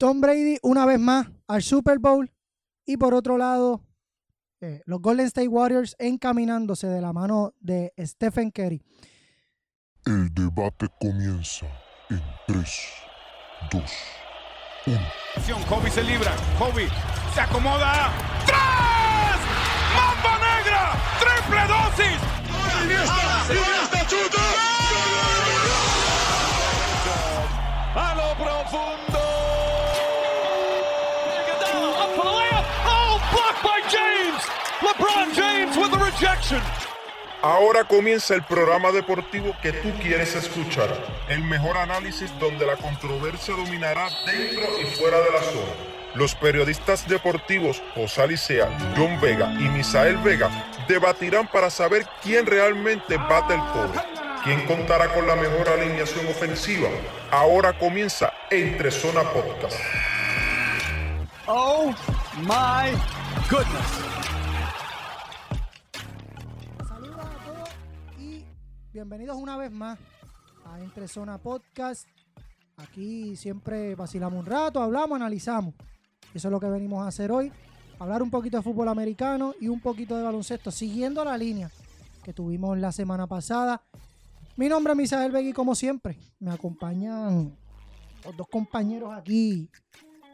Tom Brady una vez más al Super Bowl y por otro lado eh, los Golden State Warriors encaminándose de la mano de Stephen Curry. El debate comienza en 3, 2, 1. Kobe se libra. Kobe se acomoda. ¡Tras! ¡Mamba negra! ¡Triple dosis! A lo profundo. Ahora comienza el programa deportivo que tú quieres escuchar. El mejor análisis donde la controversia dominará dentro y fuera de la zona. Los periodistas deportivos José Alicea, John Vega y Misael Vega debatirán para saber quién realmente bate el cobre. ¿Quién contará con la mejor alineación ofensiva? Ahora comienza Entre Zona Podcast. Oh my goodness. Bienvenidos una vez más a Entre Zona Podcast. Aquí siempre vacilamos un rato, hablamos, analizamos. Eso es lo que venimos a hacer hoy. Hablar un poquito de fútbol americano y un poquito de baloncesto, siguiendo la línea que tuvimos la semana pasada. Mi nombre es Misael Begui, como siempre. Me acompañan los dos compañeros aquí,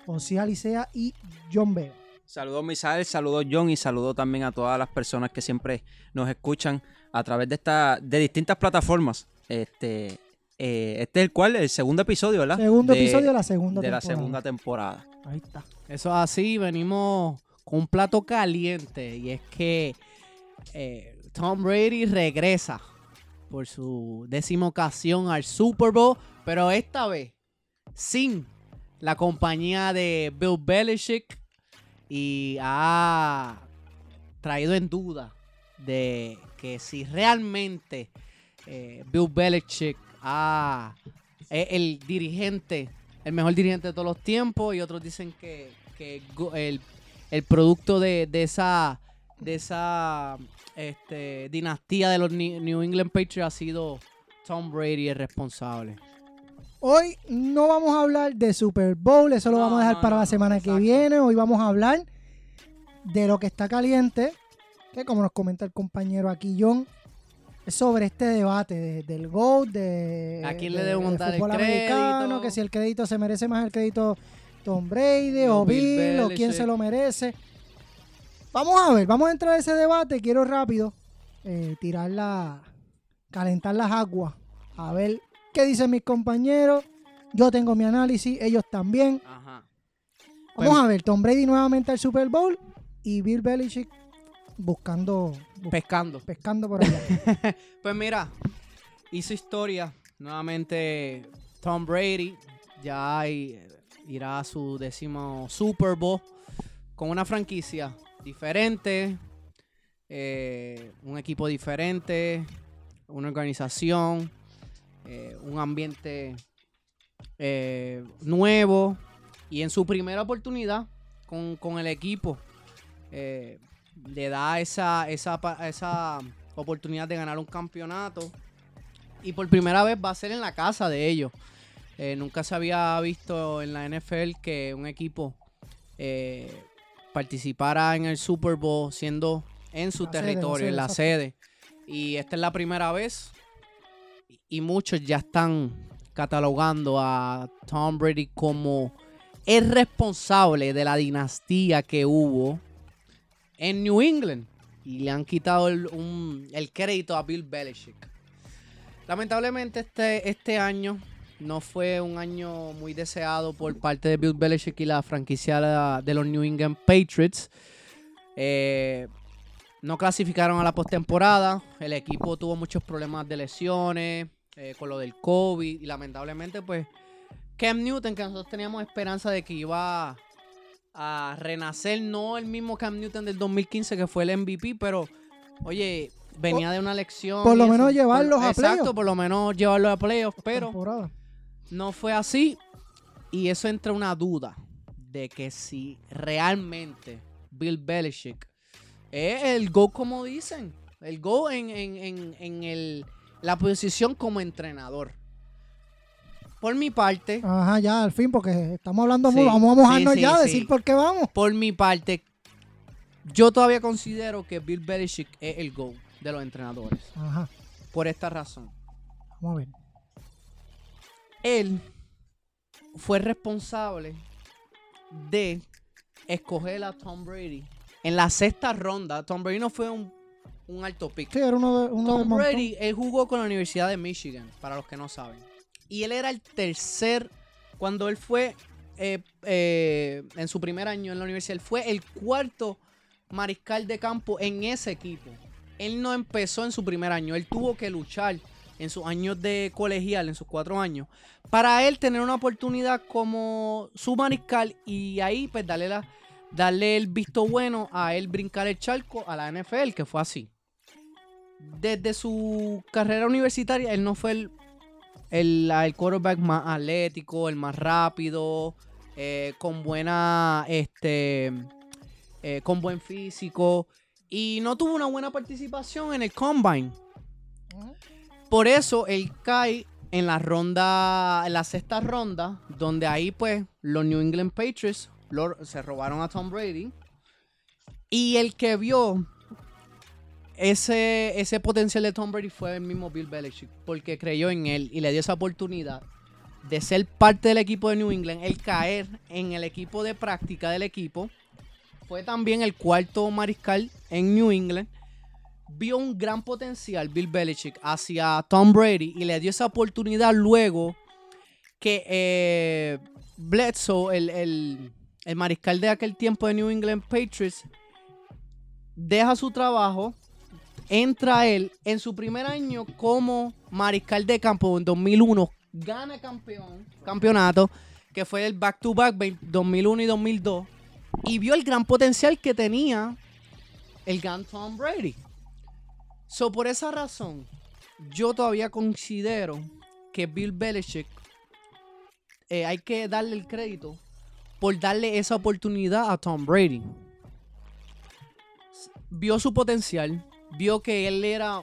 José Alicea y John Vega. Saludos Misael, saludos John y saludo también a todas las personas que siempre nos escuchan a través de esta, de distintas plataformas. Este, eh, este es el cual, el segundo episodio, ¿verdad? Segundo De- episodio de la segunda de la temporada. segunda temporada. Ahí está. Eso es así, venimos con un plato caliente y es que eh, Tom Brady regresa por su décima ocasión al Super Bowl, pero esta vez sin la compañía de Bill Belichick y ha traído en duda de que si realmente eh, Bill Belichick ha- es el dirigente, el mejor dirigente de todos los tiempos y otros dicen que, que el, el producto de, de esa de esa este, dinastía de los New England Patriots ha sido Tom Brady el responsable. Hoy no vamos a hablar de Super Bowl, eso lo vamos a dejar no, para no, la semana que viene. Hoy vamos a hablar de lo que está caliente, que como nos comenta el compañero aquí, John, es sobre este debate de- del GOAT, de, ¿A quién le debemos de dar el fútbol americano, que si el crédito se merece más el crédito Tom Brady O o Bill Bill, o quién se lo merece. Vamos a ver, vamos a entrar a ese debate. Quiero rápido eh, tirar la, calentar las aguas, a ver qué dicen mis compañeros. Yo tengo mi análisis, ellos también. Ajá. Vamos Pues- a ver, Tom Brady nuevamente al Super Bowl y Bill Belichick buscando, bu- Pescando. pescando por allá. Pues mira, hizo historia. Nuevamente Tom Brady ya hay- irá a su décimo Super Bowl con una franquicia diferente, eh, un equipo diferente, una organización, eh, un ambiente eh, nuevo y en su primera oportunidad con, con el equipo eh, le da esa, esa, esa oportunidad de ganar un campeonato y por primera vez va a ser en la casa de ellos. Eh, nunca se había visto en la NFL que un equipo eh, participara en el Super Bowl siendo en su La territorio, sede, en la sede. Y esta es la primera vez y muchos ya están catalogando a Tom Brady como el responsable de la dinastía que hubo en New England y le han quitado el, crédito a Bill Belichick. Lamentablemente este, este año no fue un año muy deseado por parte de Bill Belichick y la franquicia de los New England Patriots. Eh, no clasificaron a la postemporada. El equipo tuvo muchos problemas de lesiones, eh, con lo del COVID. Y lamentablemente, pues, Cam Newton, que nosotros teníamos esperanza de que iba a renacer, no el mismo Cam Newton del 2015 que fue el MVP, pero, oye, venía de una lección. por lo menos eso. llevarlos a Exacto, playoffs. por lo menos llevarlos a playoffs, pero Temporada. no fue así. Y eso entra una duda de que si realmente Bill Belichick es el go como dicen. El go en, en- en- en el- la posición como entrenador. Por mi parte, Ajá, ya, al fin, porque estamos hablando Sí, mucho. Vamos a mojarnos sí, ya, sí, decir sí. por qué vamos. por mi parte, yo todavía considero que Bill Belichick es el GO de los entrenadores. Ajá, Por esta razón. vamos a ver. Él fue responsable de escoger a Tom Brady en la sexta ronda. Tom Brady no fue un, un alto pick. Sí, era uno de uno Tom montón. Brady, él jugó con la Universidad de Michigan, para los que no saben. Y él era el tercer, cuando él fue eh, eh, en su primer año en la universidad, él fue el cuarto mariscal de campo en ese equipo. Él no empezó en su primer año, él tuvo que luchar en sus años de colegial, en sus cuatro años, para él tener una oportunidad como su mariscal y ahí pues darle, la, darle el visto bueno a él brincar el charco a la NFL, que fue así desde su carrera universitaria, él no fue el, el, el quarterback más atlético, el más rápido, eh, con buena, este, eh, con buen físico y no tuvo una buena participación en el combine. Por eso él cae en la ronda, en la sexta ronda, donde ahí pues los New England Patriots se robaron a Tom Brady. Y el que vio ese, ese potencial de Tom Brady fue el mismo Bill Belichick, porque creyó en él y le dio esa oportunidad de ser parte del equipo de New England, el caer en el equipo de práctica del equipo. Fue también el cuarto mariscal en New England. Vio un gran potencial Bill Belichick hacia Tom Brady y le dio esa oportunidad luego que eh, Bledsoe, el, el- el mariscal de aquel tiempo de New England Patriots, deja su trabajo, entra él en su primer año como mariscal de campo en 2001, gana campeón, campeonato, que fue el back-to-back 2001 y 2002, y vio el gran potencial que tenía el gran Tom Brady. So, por esa razón, yo todavía considero que Bill Belichick eh, hay que darle el crédito por darle esa oportunidad a Tom Brady. Vio su potencial, vio que él era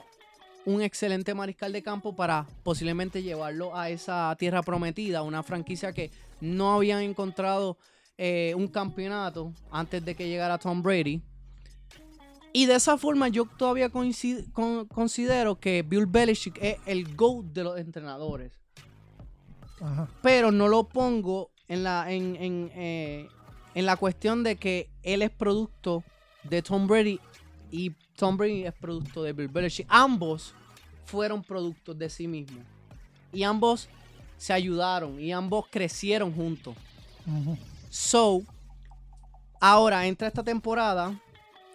un excelente mariscal de campo para posiblemente llevarlo a esa tierra prometida, una franquicia que no habían encontrado eh, un campeonato antes de que llegara Tom Brady. Y de esa forma yo todavía con- considero que Bill Belichick es el GOAT de los entrenadores Ajá. pero no lo pongo en la, en, en, eh, en la cuestión de que él es producto de Tom Brady y Tom Brady es producto de Bill Belichick. Ambos fueron productos de sí mismos. Y ambos se ayudaron y ambos crecieron juntos. So, ahora entra esta temporada,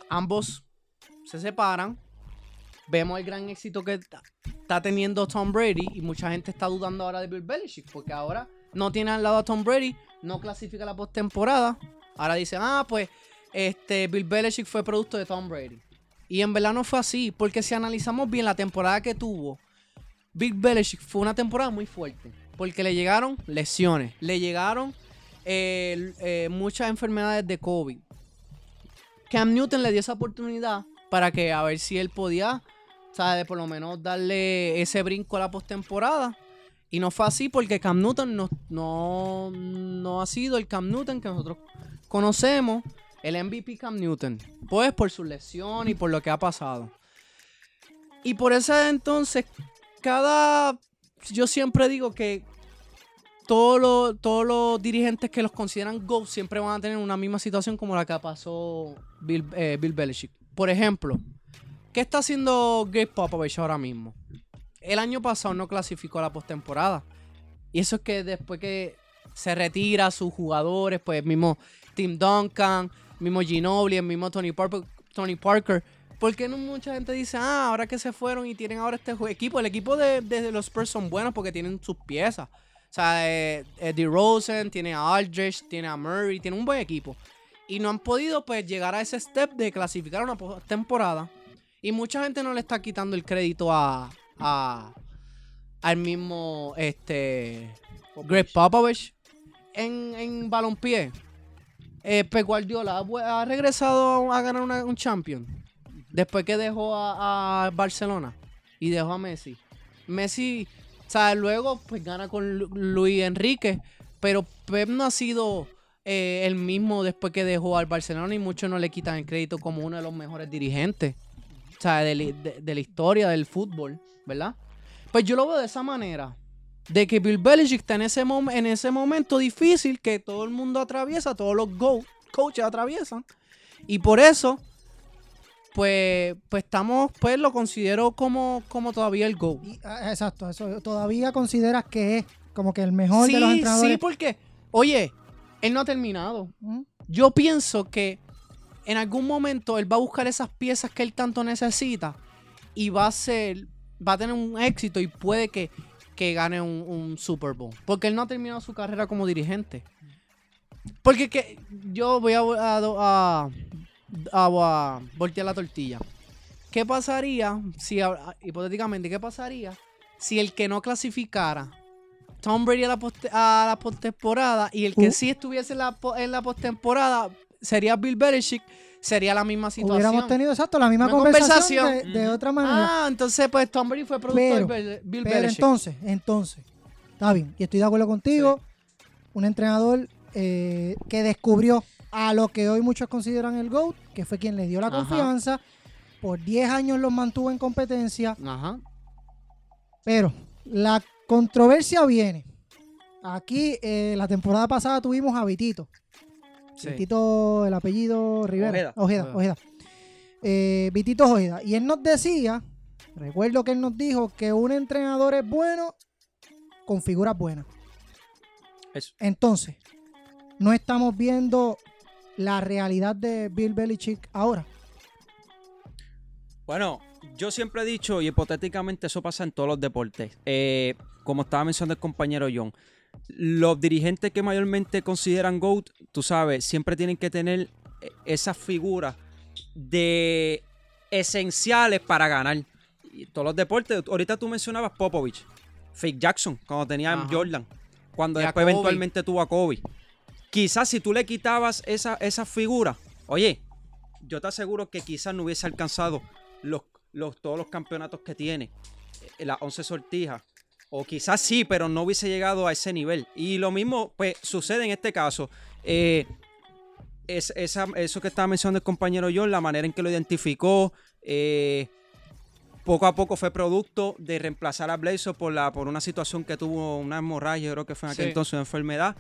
ambos se separan. Vemos el gran éxito que está teniendo Tom Brady y mucha gente está dudando ahora de Bill Belichick porque ahora no tiene al lado a Tom Brady, no clasifica la postemporada. Ahora dicen, ah, pues este Bill Belichick fue producto de Tom Brady. Y en verdad no fue así, porque si analizamos bien la temporada que tuvo, Bill Belichick fue una temporada muy fuerte. Porque le llegaron lesiones, le llegaron eh, eh, muchas enfermedades de COVID. Cam Newton le dio esa oportunidad para que a ver si él podía, ¿sabes? Por lo menos darle ese brinco a la postemporada. Y no fue así porque Cam Newton no, no, no ha sido el Cam Newton que nosotros conocemos, el MVP Cam Newton. Pues por su lesión y por lo que ha pasado. Y por ese entonces, cada. Yo siempre digo que todos los, todos los dirigentes que los consideran GOAT siempre van a tener una misma situación como la que pasó Bill, eh, Bill Belichick. Por ejemplo, ¿qué está haciendo Greg Popovich ahora mismo? El año pasado no clasificó a la postemporada. Y eso es que después que se retira sus jugadores, pues mismo Tim Duncan, mismo Ginobili, el mismo Tony Parker, Tony Parker. ¿Por qué no mucha gente dice, ah, ahora que se fueron y tienen ahora este equipo? El equipo de, de los Spurs son buenos porque tienen sus piezas. O sea, eh, eh, DeRozan, tiene a Aldridge, tiene a Murray, tiene un buen equipo. Y no han podido pues llegar a ese step de clasificar una temporada. Y mucha gente no le está quitando el crédito a, a- al mismo este Greg Popovich en, en balompié. Eh, Guardiola ha, regresado a ganar un champion después que dejó a, Barcelona y dejó a Messi. Messi O luego pues gana con Lu- Luis Enrique, pero Pep no ha sido eh, el mismo después que dejó al Barcelona y muchos no le quitan el crédito como uno de los mejores dirigentes, o de- de la historia del fútbol, ¿verdad? Pues yo lo veo de esa manera, de que Bill Belichick está en ese, mom- en ese momento difícil que todo el mundo atraviesa, todos los go coaches atraviesan, y por eso pues, pues estamos, pues lo considero como, como todavía el GO. Y, ah, exacto, eso todavía consideras que es como que el mejor Sí, de los entrenadores. sí, porque, oye, él no ha terminado. ¿Mm? Yo pienso que en algún momento él va a buscar esas piezas que él tanto necesita y va a ser, va a tener un éxito y puede que, que gane un, un Super Bowl. Porque él no ha terminado su carrera como dirigente. Porque que yo voy a, a, a, a- voltear la tortilla. ¿Qué pasaría si, hipotéticamente, qué pasaría si el que no clasificara Tom Brady a la, poste- a la postemporada y el que Uh. sí estuviese en la, en la postemporada sería Bill Belichick, sería la misma situación. Hubiéramos tenido exacto la misma Una conversación, conversación. de, de otra manera. Ah, entonces pues Tom Brady fue productor de Bill- Pero Belichick. entonces, entonces, está bien, y estoy de acuerdo contigo. Un entrenador eh, que descubrió a lo que hoy muchos consideran el GOAT, que fue quien le dio la Ajá. confianza. Por 10 años los mantuvo en competencia. Ajá. Pero la controversia viene. Aquí, eh, la temporada pasada tuvimos a Vitito. Sí. Vitito, el apellido Rivera. Ojeda. Ojeda, Ojeda. Ojeda. Eh, Vitito Ojeda. Y él nos decía, recuerdo que él nos dijo que un entrenador es bueno con figuras buenas. Eso. Entonces, no estamos viendo la realidad de Bill Belichick ahora. Bueno, yo siempre he dicho, y hipotéticamente eso pasa en todos los deportes, eh, como estaba mencionando el compañero John, los dirigentes que mayormente consideran GOAT, tú sabes, siempre tienen que tener esas figuras de esenciales para ganar. Y todos los deportes, ahorita tú mencionabas Popovich, Fake Jackson, cuando tenía Ajá. Jordan, cuando Y después eventualmente tuvo a Kobe. Quizás si tú le quitabas esa, esa figura, oye, yo te aseguro que quizás no hubiese alcanzado los, los, todos los campeonatos que tiene, eh, las 11 sortijas. O quizás sí, pero no hubiese llegado a ese nivel. Y lo mismo, pues, sucede en este caso. Eh, es, esa- eso que estaba mencionando el compañero John, la manera en que lo identificó, eh, poco a poco fue producto de reemplazar a Blazer por, la, por una situación que tuvo una hemorragia, creo que fue en aquel Sí. entonces una enfermedad.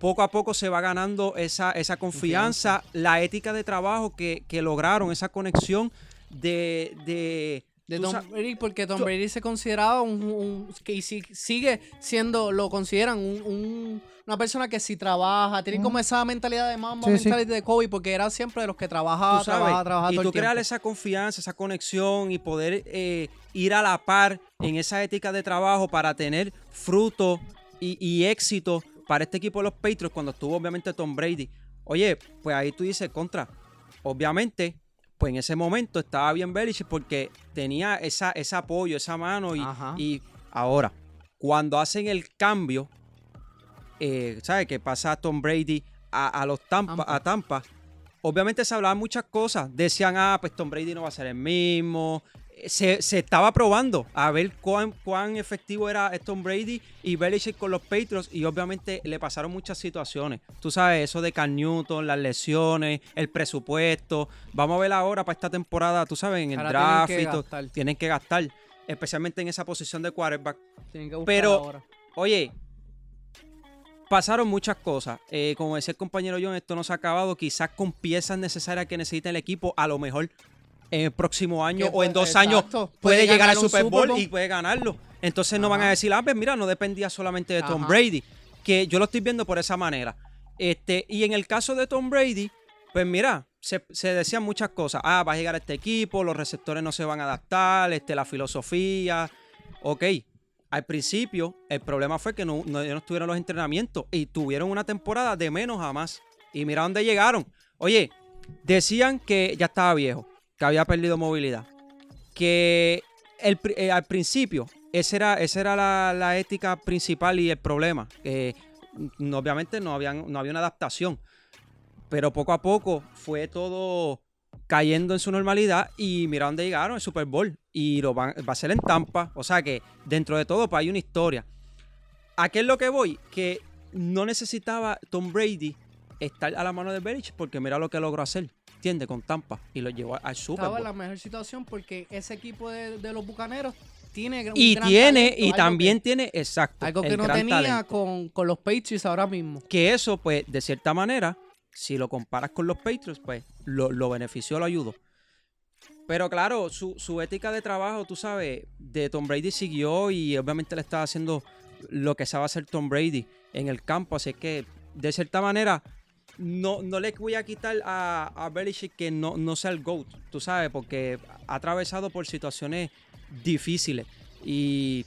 Poco a poco se va ganando esa, esa confianza, la ética de trabajo que, que lograron, esa conexión de... de, De Tom Brady, porque Tom Brady se consideraba un, un- que si- sigue siendo, lo consideran un- un- una persona que si trabaja, tiene como esa mentalidad de Sí, sí. mentalidad de Kobe, porque era siempre de los que trabajaba, trabajaba, trabajaba y todo tú el tiempo. crear esa confianza, esa conexión y poder eh, ir a la par en esa ética de trabajo para tener fruto y, y éxito para este equipo de los Patriots cuando estuvo obviamente Tom Brady. Oye, pues ahí tú dices contra. Obviamente, pues en ese momento estaba bien Belichick porque tenía esa, ese apoyo, esa mano y, y ahora, cuando hacen el cambio, eh, ¿sabes? Que pasa Tom Brady a, a los Tampa, Tampa. a Tampa. Obviamente se hablaban muchas cosas. Decían, ah, pues Tom Brady no va a ser el mismo. Se, se estaba probando a ver cuán, cuán efectivo era Tom Brady y Belichick con los Patriots. Y obviamente le pasaron muchas situaciones. Tú sabes, eso de Cam Newton, las lesiones, el presupuesto. Vamos a ver ahora para esta temporada, tú sabes, en el Ahora draft tienen que gastar. Tienen que gastar. Especialmente en esa posición de quarterback. Tienen que buscar pero- ahora. Oye, pasaron muchas cosas. Eh, como decía el compañero John, esto no se ha acabado. Quizás con piezas necesarias que necesita el equipo, a lo mejor en el próximo año o en dos años exacto, puede, puede llegar al Super Bowl, Super Bowl. y puede ganarlo. Entonces no van a decir, ah, pues mira, no dependía solamente de Tom Ajá. Brady. Que yo lo estoy viendo por esa manera. Este, y en el caso de Tom Brady, pues mira, se, se decían muchas cosas. Ah, va a llegar este equipo, los receptores no se van a adaptar, este, la filosofía. Ok, al principio el problema fue que no, no, no estuvieron los entrenamientos y tuvieron una temporada de menos a más. Y mira dónde llegaron. Oye, decían que ya estaba viejo, que había perdido movilidad. Que eh, al principio esa era, era la, ética principal y el problema. mm, obviamente no, habían, no había una adaptación. Pero poco a poco fue todo cayendo en su normalidad y mira dónde llegaron, el Super Bowl. Y lo van- va a ser en Tampa. O sea que dentro de todo pues, hay una historia. ¿A qué es lo que voy? Que no necesitaba Tom Brady estar a la mano de Belichick porque mira lo que logró hacer, ¿entiendes? Con Tampa y lo llevó al Super Estaba en la mejor situación porque ese equipo de, de los bucaneros tiene un Y gran tiene, talento, y también que- tiene, exacto, algo que no tenía con, con los Patriots ahora mismo. Que eso, pues, de cierta manera, si lo comparas con los Patriots, pues, lo, lo benefició, lo ayudó. Pero claro, su, su ética de trabajo, tú sabes, de Tom Brady siguió y obviamente le estaba haciendo lo que sabe hacer Tom Brady en el campo. Así que, de cierta manera, no, no le voy a quitar a, a Belichick que no, no sea el GOAT, tú sabes, porque ha atravesado por situaciones difíciles. Y,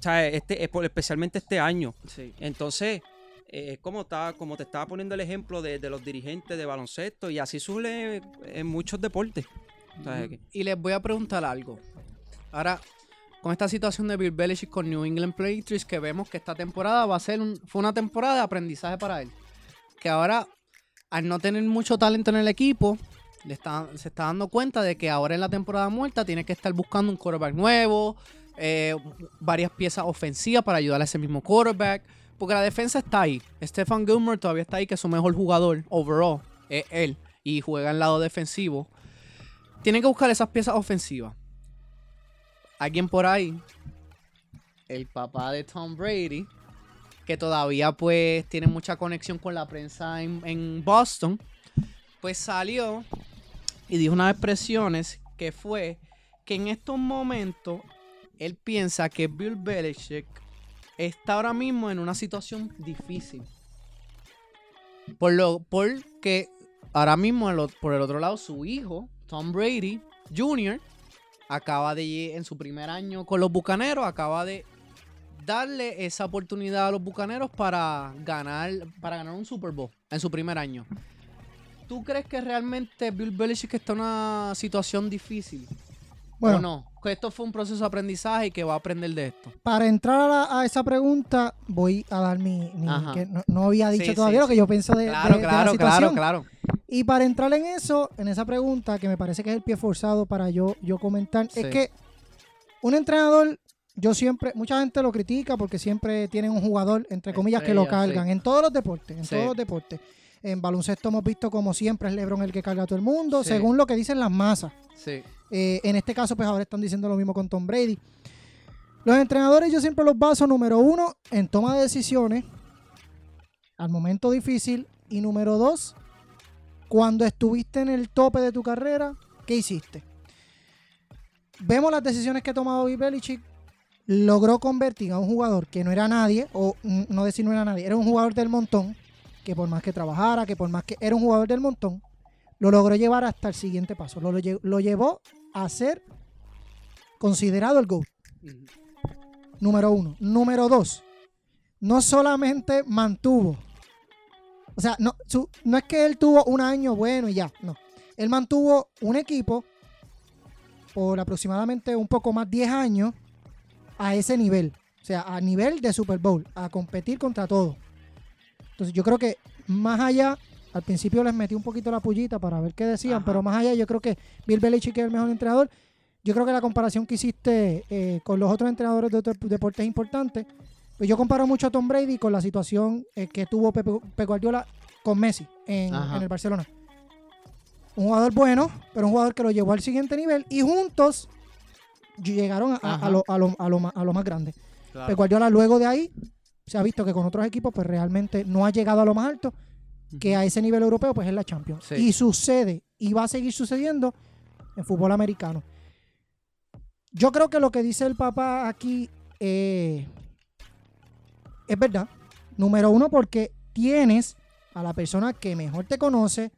¿sabes? Este, especialmente este año. Sí. Entonces, eh, es como, está, como te estaba poniendo el ejemplo de, de los dirigentes de baloncesto y así suele en muchos deportes. Y les voy a preguntar algo. Ahora, con esta situación de Bill Belichick con New England Patriots, que vemos que esta temporada va a ser un- fue una temporada de aprendizaje para él. Que ahora, al no tener mucho talento en el equipo, le se está dando cuenta de que ahora en la temporada muerta tiene que estar buscando un quarterback nuevo, eh, varias piezas ofensivas para ayudar a ese mismo quarterback. Porque la defensa está ahí. Stefan Gilmore todavía está ahí, que es su mejor jugador overall. Es él. Y juega al lado defensivo. Tienen que buscar esas piezas ofensivas. Alguien por ahí, el papá de Tom Brady, que todavía pues tiene mucha conexión con la prensa en, Boston, pues salió y dijo unas expresiones que fue que en estos momentos él piensa que Bill Belichick está ahora mismo en una situación difícil. Por lo, porque ahora mismo por el otro lado su hijo, Tom Brady Jr., acaba de en su primer año con los Bucaneros, acaba de darle esa oportunidad a los Bucaneros para ganar, para ganar un Super Bowl en su primer año. ¿Tú crees que realmente Bill Belichick está en una situación difícil? Bueno, ¿O no? Que esto fue un proceso de aprendizaje y que va a aprender de esto. para entrar a, la- a esa pregunta, voy a dar mi. que no, no había dicho Sí, todavía sí, lo que sí. yo pienso de, de- Claro, de la claro, claro, claro. Y para entrar en eso, en esa pregunta, que me parece que es el pie forzado para yo, yo comentar, es que un entrenador, yo siempre, mucha gente lo critica porque siempre tienen un jugador, entre comillas, que lo sí. cargan. En todos los deportes, en Sí. todos los deportes. En baloncesto hemos visto como siempre es LeBron el que carga a todo el mundo, Sí. según lo que dicen las masas. Sí. Eh, en este caso, pues ahora están diciendo lo mismo con Tom Brady. Los entrenadores yo siempre los baso, número uno, en toma de decisiones al momento difícil. Y número dos, cuando estuviste en el tope de tu carrera, ¿qué hiciste? Vemos las decisiones que ha tomado Bill Belichick. Logró convertir a un jugador que no era nadie, o no decir no era nadie, era un jugador del montón, que por más que trabajara, que por más que era un jugador del montón, lo logró llevar hasta el siguiente paso. Lo, lo lle- lo llevó a ser considerado el GOAT. Número uno. Número dos. No solamente mantuvo. O sea, no, su- no es que él tuvo un año bueno y ya. No. Él mantuvo un equipo por aproximadamente un poco más 10 años a ese nivel. O sea, a nivel de Super Bowl. A competir contra todo. Entonces yo creo que más allá, al principio les metí un poquito la pullita para ver qué decían, Ajá. pero más allá yo creo que Bill Belichick es el mejor entrenador. Yo creo que la comparación que hiciste eh, con los otros entrenadores de otros deportes es importante. Pues yo comparo mucho a Tom Brady con la situación eh, que tuvo Pepe, Pep Guardiola con Messi en, en el Barcelona. Un jugador bueno, pero un jugador que lo llevó al siguiente nivel y juntos llegaron a, lo, a, lo, a lo ma- a lo más grande. Claro. Pep Guardiola luego de ahí se ha visto que con otros equipos pues realmente no ha llegado a lo más alto, que a ese nivel europeo pues es la Champions. Sí. Y sucede y va a seguir sucediendo en fútbol americano. Yo creo que lo que dice el papá aquí eh, es verdad. Número uno, porque tienes a la persona que mejor te conoce,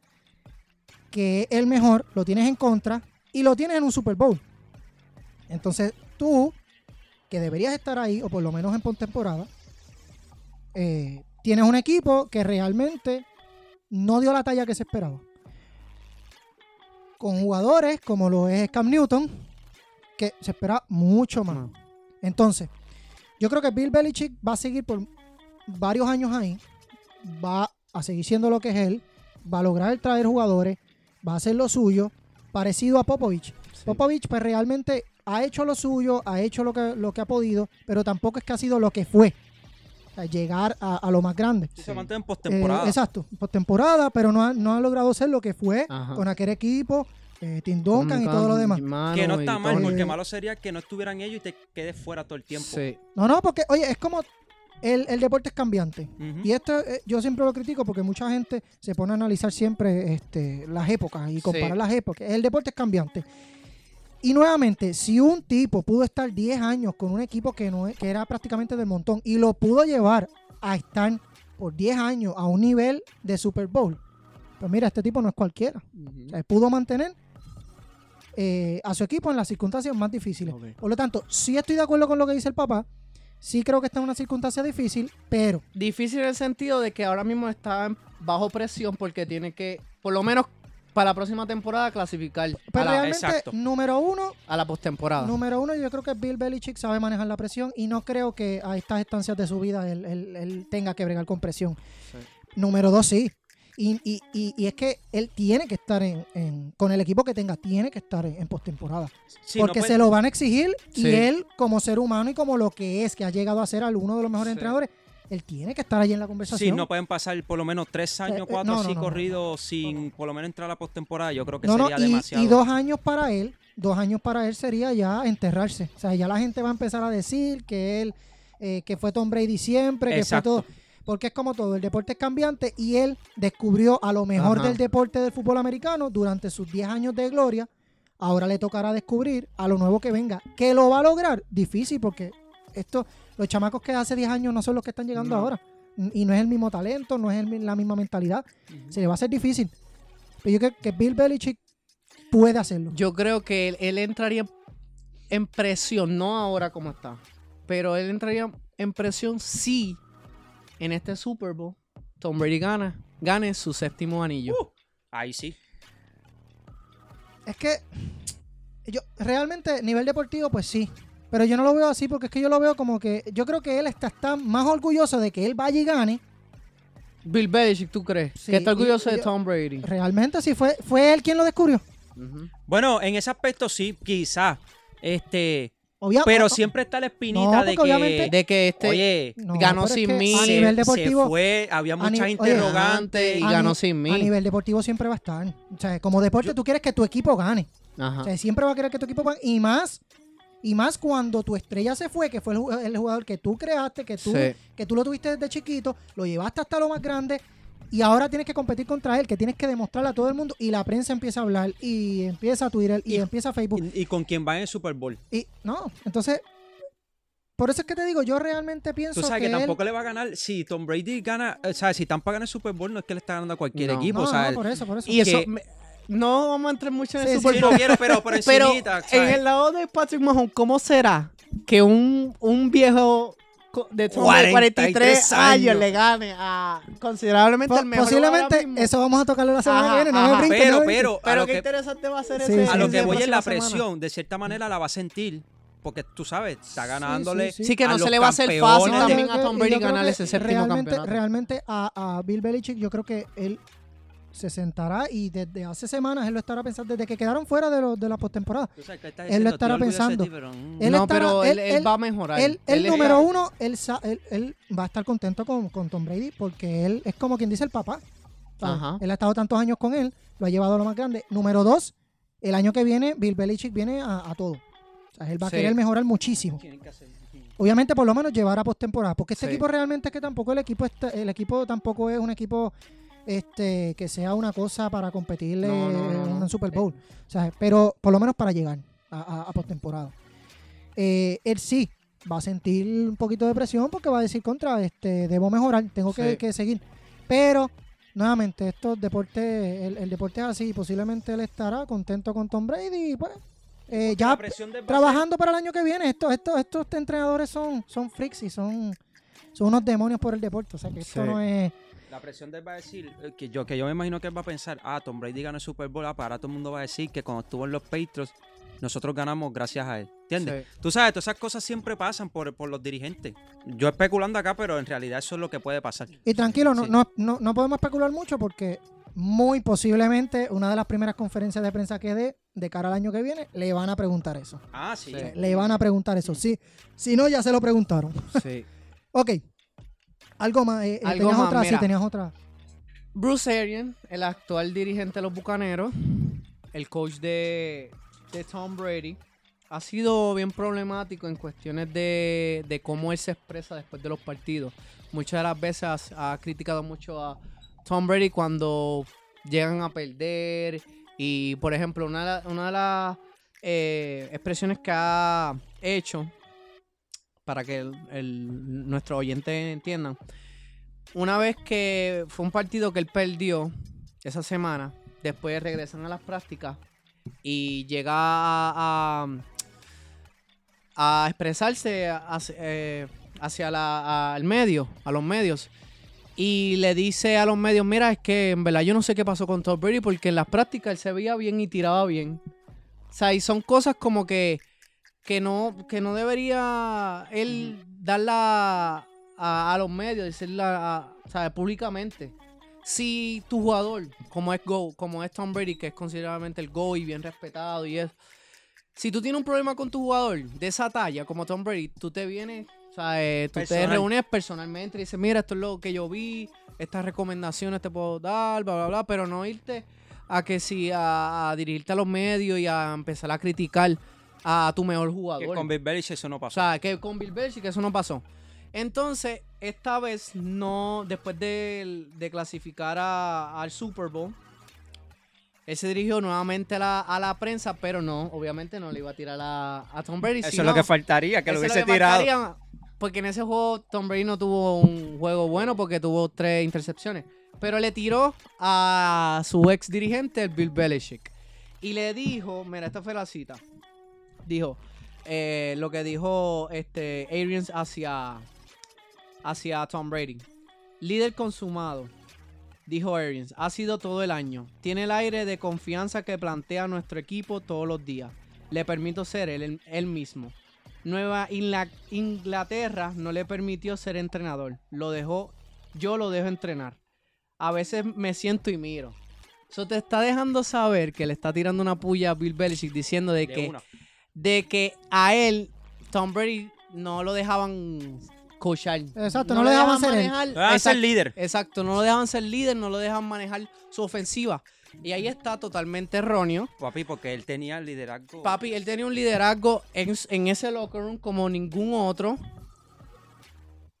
que es el mejor, lo tienes en contra y lo tienes en un Super Bowl. Entonces tú, que deberías estar ahí, o por lo menos en postemporada, eh, tienes un equipo que realmente no dio la talla que se esperaba. Con jugadores como lo es Cam Newton, que se espera mucho más. Entonces, yo creo que Bill Belichick va a seguir por varios años ahí, va a seguir siendo lo que es él, va a lograr traer jugadores, va a hacer lo suyo parecido a Popovich. Sí. Popovich pues realmente ha hecho lo suyo, ha hecho lo que, lo que ha podido, pero tampoco es que ha sido lo que fue. O sea, llegar a, a lo más grande. Sí, Se mantiene en Eh, postemporada. exacto, postemporada, pero no ha, no ha logrado ser lo que fue Ajá. con aquel equipo, eh, Tim Duncan y todo lo demás. Que no está mal, porque Eh, malo sería que no estuvieran ellos y te quedes fuera todo el tiempo. Sí. No, no, porque, oye, es como el, el deporte es cambiante. Y esto eh, yo siempre lo critico porque mucha gente se pone a analizar siempre este, las épocas y comparar Sí. las épocas. El deporte es cambiante. Y nuevamente, si un tipo pudo estar 10 años con un equipo que, no, es- que era prácticamente del montón y lo pudo llevar a estar por 10 años a un nivel de Super Bowl, pues mira, este tipo no es cualquiera. Ujú. O sea, pudo mantener eh, a su equipo en las circunstancias más difíciles. Por lo tanto, sí estoy de acuerdo con lo que dice el papá. Sí creo que está en una circunstancia difícil, pero Difícil en el sentido de que ahora mismo está bajo presión porque tiene que, por lo menos para la próxima temporada, clasificar Pero a la, Pues realmente, exacto. número uno, a la postemporada. número uno, yo creo que Bill Belichick sabe manejar la presión y no creo que a estas estancias de su vida él, él- él tenga que bregar con presión. Sí. Número dos, sí. Y, y- y- y es que él tiene que estar en, en- con el equipo que tenga, tiene que estar en, en postemporada. Sí, no porque puede- se lo van a exigir y Sí. él, como ser humano y como lo que es, que ha llegado a ser uno de los mejores Sí. entrenadores, él tiene que estar allí en la Sí, conversación. no pueden pasar por lo menos tres años, eh, cuatro no, así no, corridos sin por lo menos entrar a la postemporada. Yo creo que sería y, demasiado. y dos años para él, dos años para él sería ya enterrarse. O sea, ya la gente va a empezar a decir que él, eh, que fue Tom Brady siempre, que Exacto. fue todo. Porque es como todo, el deporte es cambiante y él descubrió a lo mejor Ajá. del deporte del fútbol americano durante sus 10 años de gloria. Ahora le tocará descubrir a lo nuevo que venga. ¿Que lo va a lograr? Difícil porque esto, los chamacos que hace 10 años no son los que están llegando No. ahora. Y no es el mismo talento, no es el la misma mentalidad. Se le va a hacer difícil. Pero yo creo que Bill Belichick puede hacerlo. Yo creo que él, él entraría en presión, no ahora como está, pero él entraría en presión si en este Super Bowl Tom Brady gana, gane su séptimo anillo. Uh, Ahí sí. Es que yo realmente nivel deportivo pues sí, pero yo no lo veo así porque es que yo lo veo como que yo creo que él está, está más orgulloso de que él vaya y gane. Bill Belichick, ¿tú crees? Sí, que está orgulloso y- y de Tom Brady. Realmente sí fue fue él quien lo descubrió. Bueno, en ese aspecto sí, quizás. Este, Obvia- pero siempre está la No, espinita de que. obviamente- De que este oye, no, ganó es sin que mí. A se- fue, había muchas ni- oye, y interrogantes. a ganó ni- sin mí. a nivel deportivo siempre va a estar. O sea, como deporte tú quieres que tu equipo gane. Ajá. O sea, siempre va a querer que tu equipo gane. Y más, y más cuando tu estrella se fue, que fue el, ju- el jugador que tú creaste, que tú, Sí. que tú lo tuviste desde chiquito, lo llevaste hasta lo más grande. Y ahora tienes que competir contra él, que tienes que demostrarle a todo el mundo. Y la prensa empieza a hablar, y empieza Twitter, y, Y- empieza Facebook. Y, y con quien va en el Super Bowl. Y no, entonces, por eso es que te digo, yo realmente pienso Tú sabes que, que, él- tampoco le va a ganar. Si Tom Brady gana, o sea, si Tampa gana el Super Bowl, no es que le está ganando a cualquier No. equipo. No, o sea, no, por eso, por eso. Y eso, me- no vamos a entrar mucho en Sí, el sí, sí, no quiero, pero por Pero encimita, en ¿sabes? el lado de Patrick Mahomes, ¿cómo será que un, un viejo de Tom Brady, 43 43 años años le gane a considerablemente Po- el mejor posiblemente eso vamos a tocarlo la semana Ajá, que viene. No ajá. me brinques, Pero, no me pero, Pero qué que, interesante va a ser Sí, ese sí, a lo sí, que sí, voy es la próxima semana. presión. De cierta manera la va a sentir. Porque tú sabes, está ganándole. sí. Sí, que a no se los le va a hacer fácil también a Tom Brady ganar que ese séptimo realmente, campeonato. Realmente a, a Bill Belichick yo creo que él se sentará y desde hace semanas él lo estará pensando, desde que quedaron fuera de, los de la postemporada. Él lo estará "Estoy orgulloso de pensando. ti", pero, mm. Él no, estará- pero él, él- él él- va a mejorar. Él, está- número uno, él, sa- él, él va a estar contento con, con Tom Brady porque él es como quien dice el papá. Ajá. Él ha estado tantos años con él, lo ha llevado a lo más grande. Número dos, el año que viene Bill Belichick viene a, a todo. O sea, él va a querer mejorar muchísimo. Obviamente, por lo menos llevar a postemporada. Porque este Sí. equipo realmente es que tampoco el equipo está- el equipo tampoco es un equipo este que sea una cosa para competirle No, no, no, en un Super Bowl. O sea, pero por lo menos para llegar a, a- a postemporada. Eh, él sí va a sentir un poquito de presión porque va a decir contra, este, debo mejorar, tengo que, Sí. que seguir. Pero, nuevamente, estos deportes, el, el deporte es así, posiblemente él estará contento con Tom Brady y pues eh, ya trabajando para el año que viene. Estos, estos, estos entrenadores son, son freaks y son, son unos demonios por el deporte. O sea que esto Sí. no es. La presión de él va a decir, eh, que yo, que yo me imagino que él va a pensar, ah, Tom Brady ganó el Super Bowl, ah, para todo el mundo va a decir que cuando estuvo en los Patriots, nosotros ganamos gracias a él. ¿Entiendes? Sí. Tú sabes, todas esas cosas siempre pasan por, por los dirigentes. Yo especulando acá, pero en realidad eso es lo que puede pasar. Y tranquilo, no, Sí. no, no, no podemos especular mucho porque muy posiblemente una de las primeras conferencias de prensa que dé de cara al año que viene, le van a preguntar eso. Ah, sí. Sí. Le van a preguntar eso. Sí, si no, ya se lo preguntaron. Sí. Ok. Algo más. eh, eh, Algo tenías más, otra, sí, tenías otra. Bruce Arians, el actual dirigente de los Bucaneros, el coach de, de Tom Brady, ha sido bien problemático en cuestiones de, de cómo él se expresa después de los partidos. Muchas de las veces ha, ha criticado mucho a Tom Brady cuando llegan a perder. Y, por ejemplo, una de, la- una de las eh, expresiones que ha hecho, para que el, el- nuestro oyente entiendan, una vez que fue un partido que él perdió esa semana, después regresan a las prácticas y llega a, a, expresarse hacia, eh, hacia medio, a los medios. Y le dice a los medios, mira, es que en verdad yo no sé qué pasó con Tom Brady porque en las prácticas él se veía bien y tiraba bien. O sea, y son cosas como que, que, no, que no debería él darla a, a los medios, decirla a- ¿sabes? públicamente. Si tu jugador, como es Go, como es Tom Brady, que es considerablemente el Go y bien respetado y es. Si tú tienes un problema con tu jugador de esa talla, como Tom Brady, tú te vienes, o sea, eh, tú te reúnes personalmente y dices, mira, esto es lo que yo vi, estas recomendaciones te puedo dar, bla, bla, bla, pero no irte a que si a, a dirigirte a los medios y a empezar a criticar a tu mejor Que jugador. con Bill Belichick eso no O pasó. sea, que con Bill Belichick eso no pasó. Entonces, esta vez no, después de, de clasificar a- al Super Bowl, él se dirigió nuevamente a la, a la prensa, pero no, obviamente no le iba a tirar a, a Tom Brady. eso sino- es lo que faltaría, que lo hubiese que tirado. Porque en ese juego Tom Brady no tuvo un juego bueno porque tuvo tres intercepciones. Pero le tiró a su ex dirigente, el Bill Belichick. Y le dijo, mira, esta fue la cita. Dijo, eh, lo que dijo este Arians hacia, hacia Tom Brady. Líder consumado, dijo Arians, ha sido todo el año. Tiene el aire de confianza que plantea nuestro equipo todos los días. Le permito ser él, él mismo. Nueva Inglaterra no le permitió ser entrenador. Lo dejó, yo lo dejo entrenar. A veces me siento y miro. Eso te está dejando saber que le está tirando una puya a Bill Belichick diciendo de, De que, una. De que a él, Tom Brady, no lo dejaban coachar. Exacto, no lo dejaban ser él. manejar. Lo dejaban ser Exacto, líder. Exacto, no lo dejaban ser líder, no lo dejan manejar su ofensiva. Y ahí está totalmente erróneo. Papi, porque él tenía el liderazgo. Papi, él tenía un liderazgo en, en ese locker room como ningún otro.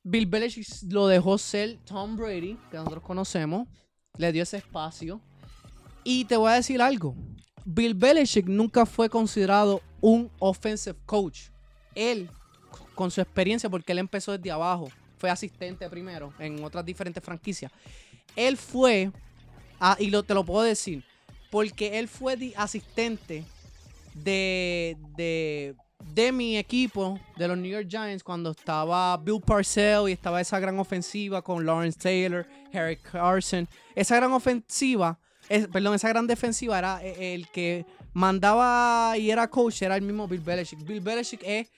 Bill Belichick lo dejó ser Tom Brady, que nosotros conocemos. Le dio ese espacio. Y te voy a decir algo. Bill Belichick nunca fue considerado un offensive coach. Él, con su experiencia, porque él empezó desde abajo, fue asistente primero en otras diferentes franquicias. Él fue, ah, y lo, te lo puedo decir, porque él fue asistente de, de, de mi equipo, de los New York Giants, cuando estaba Bill Parcells y estaba esa gran ofensiva con Lawrence Taylor, Harry Carson. Esa gran ofensiva, perdón, esa gran defensiva era eh, el que mandaba y era coach, era el mismo Bill Belichick. Bill Belichick es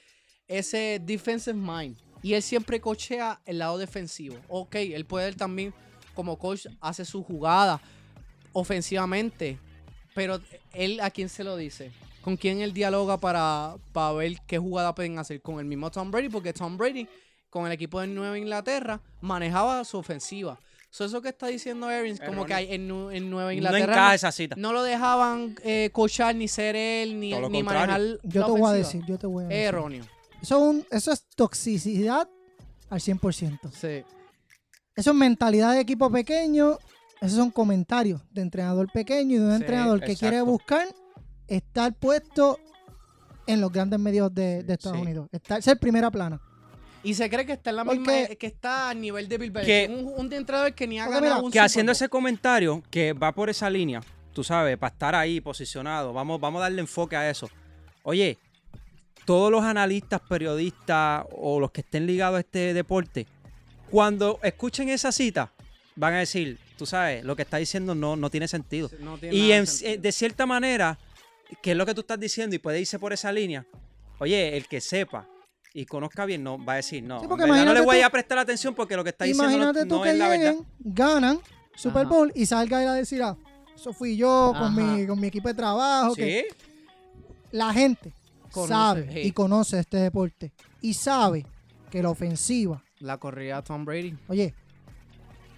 ese defensive mind. Y él siempre cochea el lado defensivo. Ok, él puede también, como coach, hace su jugada ofensivamente. Pero él, ¿a quién se lo dice? ¿Con quién él dialoga para, para ver qué jugada pueden hacer? Con el mismo Tom Brady, porque Tom Brady, con el equipo de Nueva Inglaterra, manejaba su ofensiva. So, eso que está diciendo Arians, como que hay en, en Nueva no Inglaterra encaja no, esa cita. no lo dejaban eh, coachar, ni ser él, ni, Todo lo ni contrario. manejar Yo la te voy a ofensiva. decir, yo te voy a decir. erróneo. Eso es, un- eso es toxicidad al 100%. Sí. Eso es mentalidad de equipo pequeño. Esos son comentarios de entrenador pequeño y de un Sí, entrenador que quiere buscar estar puesto en los grandes medios de, de Estados Sí. Unidos. Estar, ser primera plana. Y se cree que está en la misma, eh, que está a nivel de Bill Belichick. Un, un entrenador que ni ha ganado mira, un que haciendo ese comentario que va por esa línea, tú sabes, para estar ahí posicionado, vamos, vamos a darle enfoque a eso. Oye, todos los analistas, periodistas o los que estén ligados a este deporte, cuando escuchen esa cita, van a decir, tú sabes, lo que está diciendo no, no tiene sentido. No tiene Y de en- sentido. de cierta manera, que es lo que tú estás diciendo y puede irse por esa línea, oye, el que sepa y conozca bien, no va a decir, no, Sí, porque no le voy tú- a prestar atención porque lo que está diciendo no, Imagínate tú no que es la verdad. lleguen, ganan Super Ajá. Bowl y salga él a decir, ah, eso fui yo con mi, con mi equipo de trabajo. que Sí. La gente Conoce, sabe y conoce este deporte y sabe que la ofensiva, La corrida a Tom Brady. oye,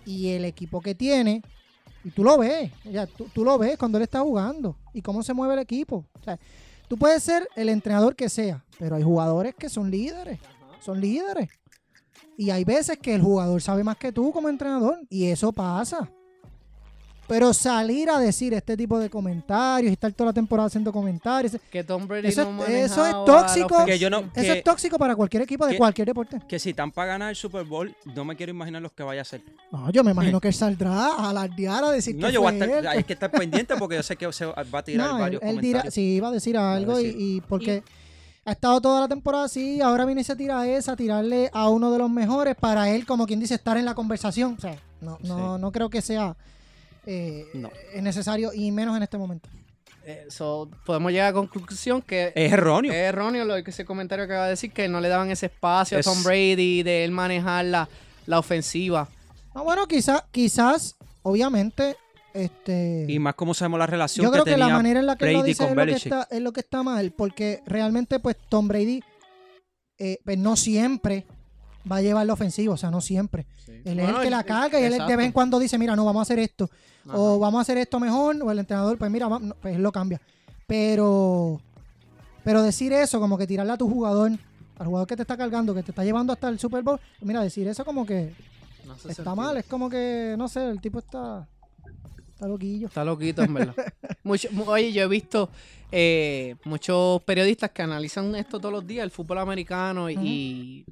y el equipo que tiene, y tú lo ves, ya, tú, tú lo ves cuando él está jugando y cómo se mueve el equipo. O sea, tú puedes ser el entrenador que sea, pero hay jugadores que son líderes, son líderes. Y hay veces que el jugador sabe más que tú como entrenador y eso pasa. Pero salir a decir este tipo de comentarios y estar toda la temporada haciendo comentarios, Que Tom Brady Eso- no eso es tóxico. Que yo no- eso es tóxico para cualquier equipo de que- cualquier deporte. Que si están para ganar el Super Bowl, no me quiero imaginar los que vaya a hacer. No, yo me imagino que él saldrá a alardear, a decir No, que yo voy a fue estar, él. hay que estar pendiente porque yo sé que se va a tirar No, él, varios él dirá, comentarios. sí, iba a decir algo y- decir. Y, porque ha estado toda la temporada así, ahora viene y se tira esa, a tirarle a uno de los mejores para él, como quien dice, estar en la conversación. O sea, no, no, Sí. no creo que sea eh, No. es necesario y menos en este momento. Eh, so, podemos llegar a la conclusión que Es erróneo. es erróneo lo que ese comentario que acaba de decir, que no le daban ese espacio Es- a Tom Brady de él manejar la, la ofensiva. No, bueno, quizás, quizás, obviamente, este... Y más como sabemos la relación Yo creo que que, la tenía manera en la que él lo Brady dice con es lo que, está, es lo que está mal, porque realmente pues Tom Brady eh, pues, no siempre va a llevar la ofensiva, o sea, no siempre. Él es el que la carga y él exacto. de vez en cuando dice, mira, no, vamos a hacer esto, Ajá. o vamos a hacer esto mejor, o el entrenador, pues mira, pues él lo cambia. Pero, pero decir eso, como que tirarle a tu jugador, al jugador que te está cargando, que te está llevando hasta el Super Bowl, mira, decir eso como que No está sentido. mal, es como que, no sé, el tipo está, está loquillo. Está loquito, en verdad. Mucho- oye, yo he visto eh, muchos periodistas que analizan esto todos los días, el fútbol americano, y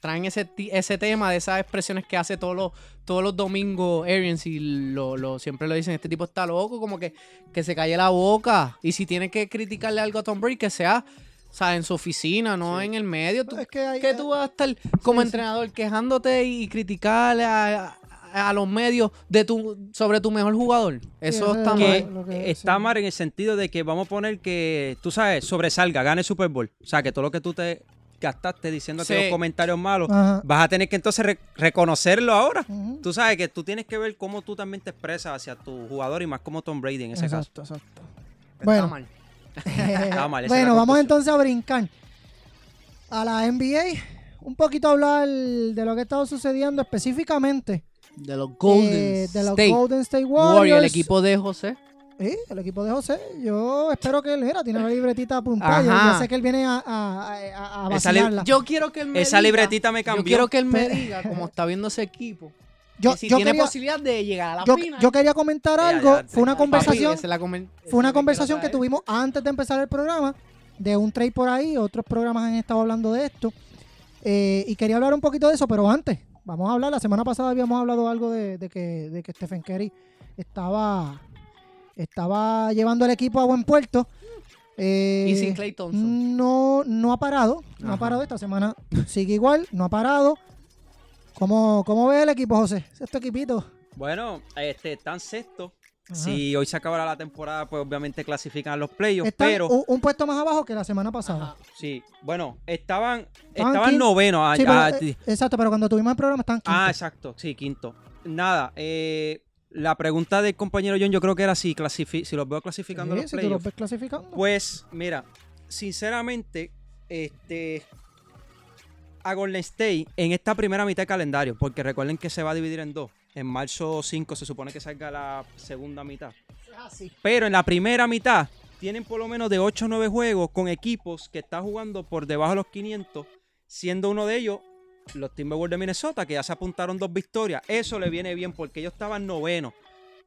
traen ese, ti- ese tema de esas expresiones que hace todos los, todos los domingos Arians y lo, lo- siempre lo dicen, este tipo está loco, como que, que se calle la boca. Y si tiene que criticarle algo a Tom Brady, que sea... O sea, en su oficina, no en el medio. Tú- Es que hay- que tú vas a estar como sí. entrenador quejándote y criticarle a, a- a los medios de tu sobre tu mejor jugador. Eso está que mal. que- está sí. mal en el sentido de que vamos a poner que, tú sabes, sobresalga, gane el Super Bowl. O sea, que todo lo que tú te gastaste diciendo Sí. aquellos comentarios malos, Ajá. vas a tener que entonces re- reconocerlo ahora. Tú sabes que tú tienes que ver cómo tú también te expresas hacia tu jugador y más como Tom Brady en ese Exacto, exacto. Bueno, mal. Está mal, esa es bueno, vamos entonces a brincar a la NBA. Un poquito hablar de lo que ha estado sucediendo específicamente De los Golden eh, de los State Golden State Warriors. Warriors, el equipo de José. Sí, el equipo de José. Yo espero que él era, tiene la libretita apuntada. Yo, yo sé que él viene a, a, a, a Esa li- vacilarla. Yo quiero que él me Esa diga- libretita me Yo cambió. quiero que él me diga cómo está viendo ese equipo. Yo- que si yo tiene quería- posibilidad de llegar a la yo, final. yo quería comentar algo. ya, fue una papi, conversación. Comen- Fue una que conversación que tuvimos antes de empezar el programa, de un trade por ahí, otros programas han estado hablando de esto. Eh, y quería hablar un poquito de eso, pero antes, vamos a hablar. La semana pasada habíamos hablado algo de, de que, de que Stephen Curry estaba, estaba llevando el equipo a buen puerto. Eh, Y sin Clay Thompson. No, no ha parado, no ha parado esta semana. Sigue igual, no ha parado. ¿Cómo, cómo ve el equipo, José? Este equipito. Bueno, este, están sexto. Ajá. Si hoy se acabara la temporada, pues obviamente clasifican a los playoffs. Están Pero, un, un puesto más abajo que la semana pasada. Ajá. sí, bueno, estaban, Estaban estaban quinto. novenos. ah, Sí, ah, pero, eh, exacto, pero cuando tuvimos el programa están Ah, quinto. exacto, sí, quinto. Nada, eh, la pregunta del compañero John yo creo que era si, si los veo clasificando Sí, los si los ves clasificando. Pues, mira, sinceramente, este a Golden State en esta primera mitad de calendario, porque recuerden que se va a dividir en dos. En marzo 5 se supone que salga la segunda mitad. Ah, sí. Pero en la primera mitad tienen por lo menos de 8 o 9 juegos con equipos que están jugando por debajo de los 500, siendo uno de ellos los Timberwolves de Minnesota, que ya se apuntaron dos victorias. Eso le viene bien porque ellos estaban novenos.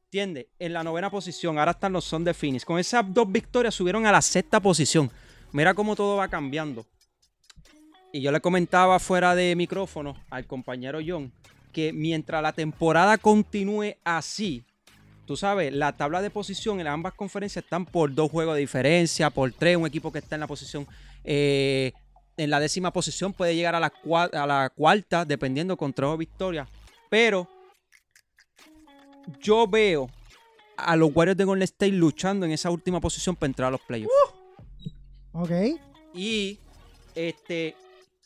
¿Entiendes? En la novena posición. Ahora están los Son de Phoenix. Con esas dos victorias subieron a la sexta posición. Mira cómo todo va cambiando. Y yo le comentaba fuera de micrófono al compañero John que mientras la temporada continúe así, tú sabes, la tabla de posición en ambas conferencias están por dos juegos de diferencia, por tres. Un equipo que está en la posición, eh, en la décima posición puede llegar a la, a la cuarta, dependiendo con tres o victorias. Pero yo veo a los Warriors de Golden State luchando en esa última posición para entrar a los playoffs. Ok. Y este,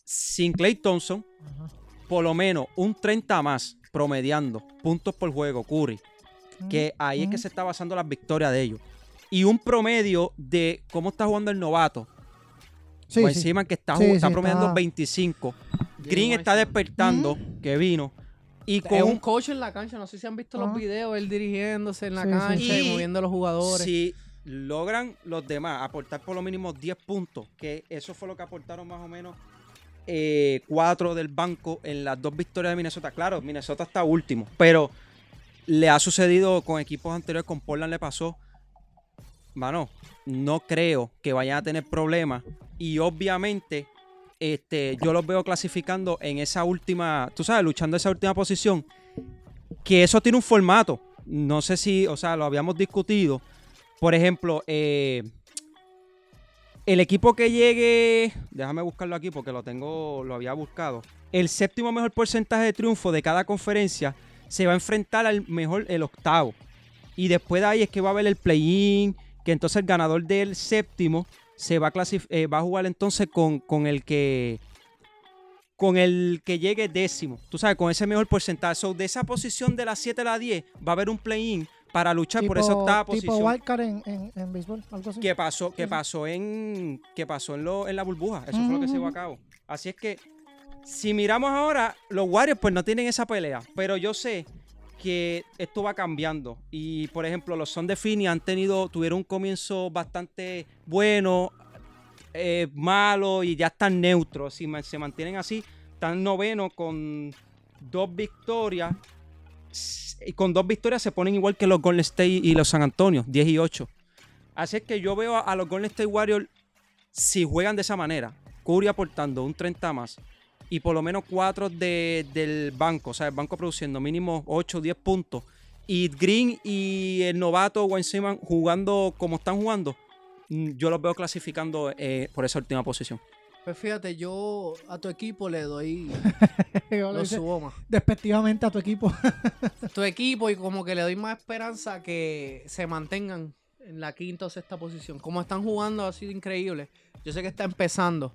sin Clay Thompson, por lo menos un 30 más promediando puntos por juego, Curry, que ahí es que se está basando las victorias de ellos. Y un promedio de cómo está jugando el novato. Sí, sí. Simmons, que está, Sí, está promediando está- 25. Green está despertando, que vino. Y con Es un coach en la cancha. No sé si han visto Ajá. los videos, él dirigiéndose en la cancha sí. y moviendo a los jugadores. Si logran los demás aportar por lo mínimo 10 puntos, que eso fue lo que aportaron más o menos eh, cuatro del banco en las dos victorias de Minnesota. Claro, Minnesota está último, pero le ha sucedido con equipos anteriores, con Portland le pasó. Mano, no creo que vayan a tener problemas. Y obviamente, este, yo los veo clasificando en esa última, tú sabes, luchando esa última posición. Que eso tiene un formato. No sé si, o sea, lo habíamos discutido. Por ejemplo, eh, el equipo que llegue, déjame buscarlo aquí porque lo tengo, lo había buscado. El séptimo mejor porcentaje de triunfo de cada conferencia se va a enfrentar al mejor, el octavo. Y después de ahí es que va a haber el play-in, que entonces el ganador del séptimo se va a, eh, va a jugar entonces con, con el que con el que llegue décimo, tú sabes, con ese mejor porcentaje. So, de esa posición de las 7 a la 10 va a haber un play-in para luchar por esa octava tipo posición wildcard en, en, en béisbol, algo así. que pasó, que Sí. pasó en que pasó en, lo, en la burbuja. Eso fue lo que se llevó a Ujú. cabo. Así es que si miramos ahora, los Warriors pues no tienen esa pelea, pero yo sé que esto va cambiando y por ejemplo los Son de Fini han tenido tuvieron un comienzo bastante bueno, eh, malo y ya están neutros. Si se mantienen así, están noveno con dos victorias. Y con dos victorias se ponen igual que los Golden State y los San Antonio, 10 y 8. Así es que yo veo a, a los Golden State Warriors, si juegan de esa manera, Curry aportando un 30 más y por lo menos 4 de, del banco, o sea, el banco produciendo mínimo 8 o 10 puntos, y Green y el novato Wayne Simmons jugando como están jugando, mm, yo los veo clasificando eh, por esa última posición. Pues fíjate, yo a tu equipo le doy los hice suboma. despectivamente a tu equipo. tu equipo y como que le doy más esperanza que se mantengan en la quinta o sexta posición. Como están jugando ha sido increíble. Yo sé que está empezando,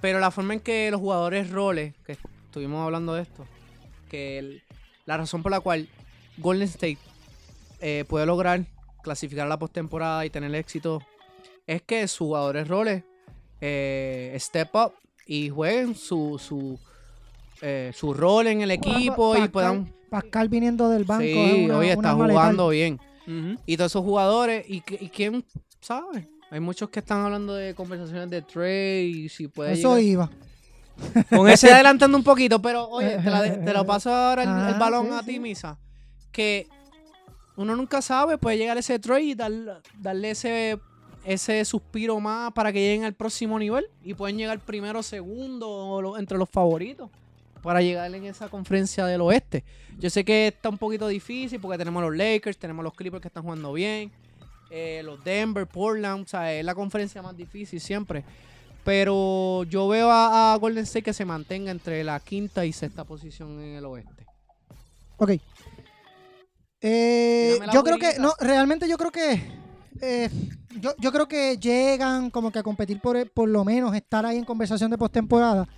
pero la forma en que los jugadores roles, que estuvimos hablando de esto, que el- la razón por la cual Golden State eh, puede lograr clasificar a la postemporada y tener éxito es que sus jugadores roles eh, step up y jueguen su, su, eh, su rol en el equipo y Pascal- puedan Pascal viniendo del banco. sí, es una- oye, está jugando bien. Y todos esos jugadores, ¿y, que- y quién sabe? Hay muchos que están hablando de conversaciones de trade y si puede Eso llegar- iba. Con ese, adelantando un poquito, pero oye, te, la de- te lo paso ahora el, el Ajá, balón sí, a ti, sí. Misa. Que uno nunca sabe, puede llegar ese trade y dar- darle ese, ese suspiro más para que lleguen al próximo nivel y pueden llegar primero, segundo o lo- entre los favoritos para llegar en esa conferencia del oeste. Yo sé que está un poquito difícil porque tenemos los Lakers, tenemos los Clippers que están jugando bien, eh, los Denver, Portland, o sea, es la conferencia más difícil siempre. Pero yo veo a, a Golden State que se mantenga entre la quinta y sexta posición en el oeste. Ok. Eh, yo creo que, no, realmente yo creo que, eh, yo, yo creo que llegan como que a competir por, por lo menos estar ahí en conversación de postemporada.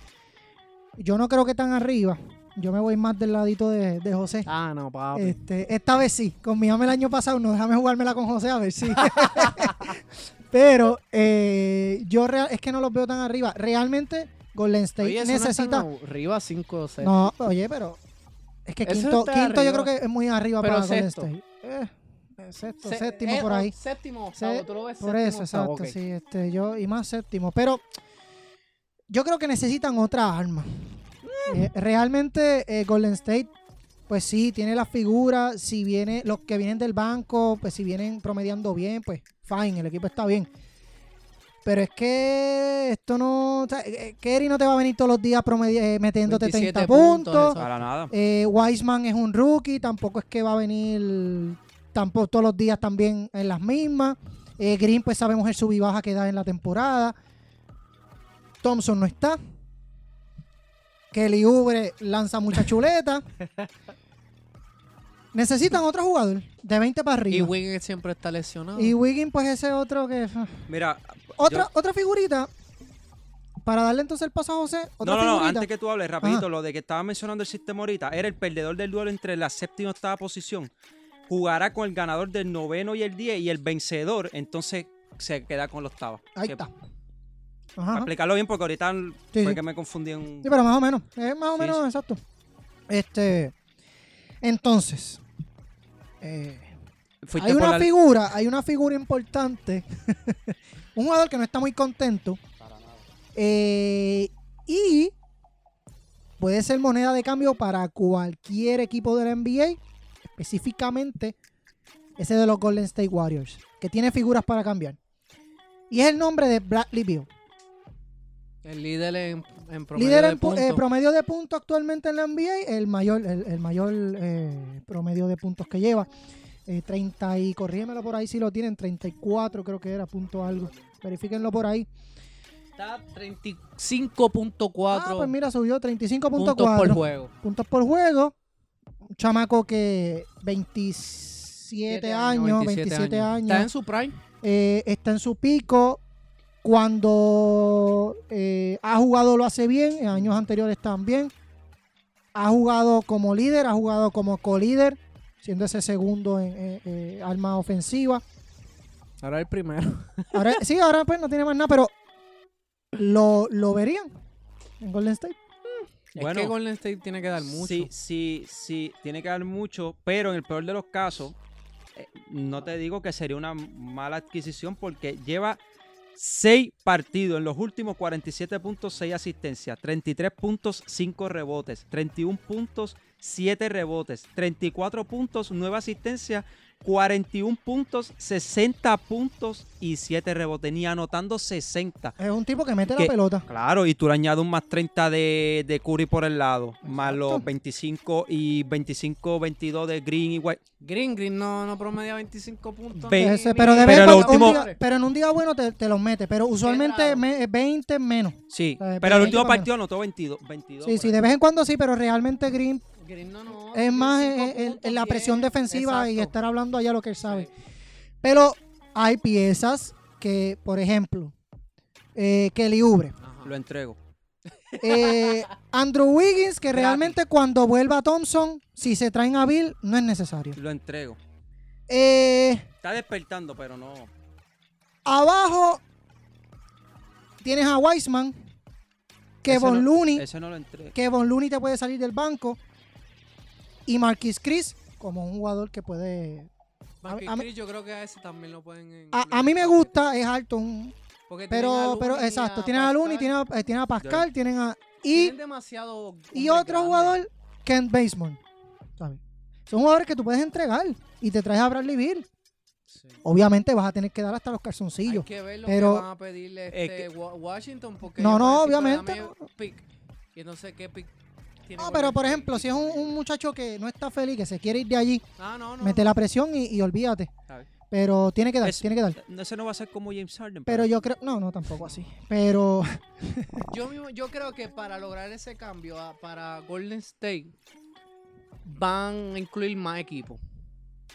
Yo no creo que tan arriba. Yo me voy más del ladito de, de José. Ah, no, papi. Este, esta vez sí. Con Miami el año pasado no, déjame jugármela con José a ver si. Pero eh, yo real- es que no los veo tan arriba. Realmente Golden State Oye, no necesita. tan arriba 5 o 6. No, oye, pero es que quinto, quinto yo creo que es muy arriba Pero para Golden. State. Eh, eh, sexto, séptimo por ahí. Séptimo, octavo, tú lo ves Por séptimo, eso, octavo, exacto, sí, este, yo y más séptimo, pero yo creo que necesitan otra arma. Eh, realmente eh, Golden State, pues sí, tiene la figura, si viene los que vienen del banco, pues si vienen promediando bien, pues fine, el equipo está bien. Pero es que esto no, o sea, eh, Kerry no te va a venir todos los días promedi- eh, metiéndote 27 30 puntos, para nada. Eh, Wiseman es un rookie, tampoco es que va a venir tampoco todos los días también en las mismas. Eh, Green, pues sabemos el sub y baja que da en la temporada. Thompson no está. Kelly Ubre lanza mucha chuleta. Necesitan otro jugador de 20 para Y arriba. Wiggins siempre está lesionado. Y Wiggins, pues ese otro que. Mira, Otra, yo- otra figurita. Para darle entonces el paso a José. Otra no, no, no, antes que tú hables rapidito, Ajá. lo de que estaba mencionando el sistema ahorita, era el perdedor del duelo entre la séptima y octava posición. jugará con el ganador del noveno y el 10 y el vencedor entonces se queda con los octava. Ahí Que- está. Para explicarlo bien, porque ahorita Sí, fue sí. que me confundí en... Sí, pero más o menos. Es más o menos sí. exacto. Este. Entonces. eh, hay una la- figura, hay una figura importante. un jugador que no está muy contento. Eh, y puede ser moneda de cambio para cualquier equipo de la NBA, específicamente ese de los Golden State Warriors, que tiene figuras para cambiar. Y es el nombre de Bradley Beal. El líder en, en promedio Líder de eh, puntos. promedio de puntos actualmente en la NBA, el mayor, el, el mayor eh, promedio de puntos que lleva. Eh, 30 y corrígemelo por ahí si lo tienen, 34 creo que era, punto algo. Verifíquenlo por ahí. Está 35.4 Ah, pues mira, subió 35.4 puntos por juego. puntos por juego. Un chamaco que 27 Siete años, 27 años, Está en su prime. eh, está en su pico. Cuando eh, ha jugado lo hace bien, en años anteriores también. Ha jugado como líder, ha jugado como co-líder, siendo ese segundo en eh, eh, arma ofensiva. Ahora el primero. Ahora, sí, ahora pues no tiene más nada, pero lo, lo verían en Golden State. es Bueno. que Golden State tiene que dar mucho. Sí, sí, sí, tiene que dar mucho, pero en el peor de los casos, eh, no te digo que sería una mala adquisición porque lleva 6 partidos en los últimos 47 puntos, 6 asistencias, 33 puntos, 5 rebotes, 31 puntos, 7 rebotes, 34 puntos, 9 asistencias, 41 puntos, 60 puntos y 7 rebotes, ni anotando 60. Es un tipo que mete Que- la pelota. Claro, y tú le añades un más 30 de, de Curry por el lado, más Exacto. los 25 y 25, 22 de Green y White. Green, Green no, no promedia 25 puntos. Ve- ni- Ese, pero, de pero vez lo en cuando- un último- día- pero en un día bueno te, te los mete. Pero usualmente me- 20 menos. Sí, Eh, pero el 20 último partido anotó 22. 22 Sí, sí, ahí. de vez en cuando sí, pero realmente Green Green no, no, es más en, 25 en- en puntos, la presión 10. defensiva y estar hablando allá lo que él sabe. Sí. Pero hay piezas que, por ejemplo, eh, Kelly Oubre, Ajá. Lo entrego. eh, Andrew Wiggins, que Gratis. realmente cuando vuelva Thompson, si se traen a Bill, no es necesario. Lo entrego. Eh, Está despertando, pero no. abajo tienes a Weisman, que Ese Von no- Looney, Ese no lo entrego. que Von Looney te puede salir del banco, y Marquis Chris como un jugador que puede... Marquis a mí- Chris, yo creo que a ese también lo pueden. A, a mí me gusta, es alto, un- a pero, pero exacto, tienen a Looney, tienen a, eh, tienen a Pascal, tienen a... Y, Tienen demasiado. y otro jugador, Kent. ¿sabes? Son jugadores que tú puedes entregar y te traes a Bradley Beal. Sí. Obviamente vas a tener que dar hasta los Hay calzoncillos. que ver lo pero- que van a pedirle este, Es Wa- Washington. Porque No, no, a obviamente. Y no sé qué pick. Tiene No, pero por ejemplo, si es un, un muchacho que no está feliz, que se quiere ir de allí, Ah, no, no. mete la presión y, y olvídate. Pero tiene que dar, Es- tiene que dar. Ese no va a ser como James Harden. Pero yo creo, no, no, tampoco así. Pero Yo, mismo- yo creo que para lograr ese cambio a- para Golden State van a incluir más equipos.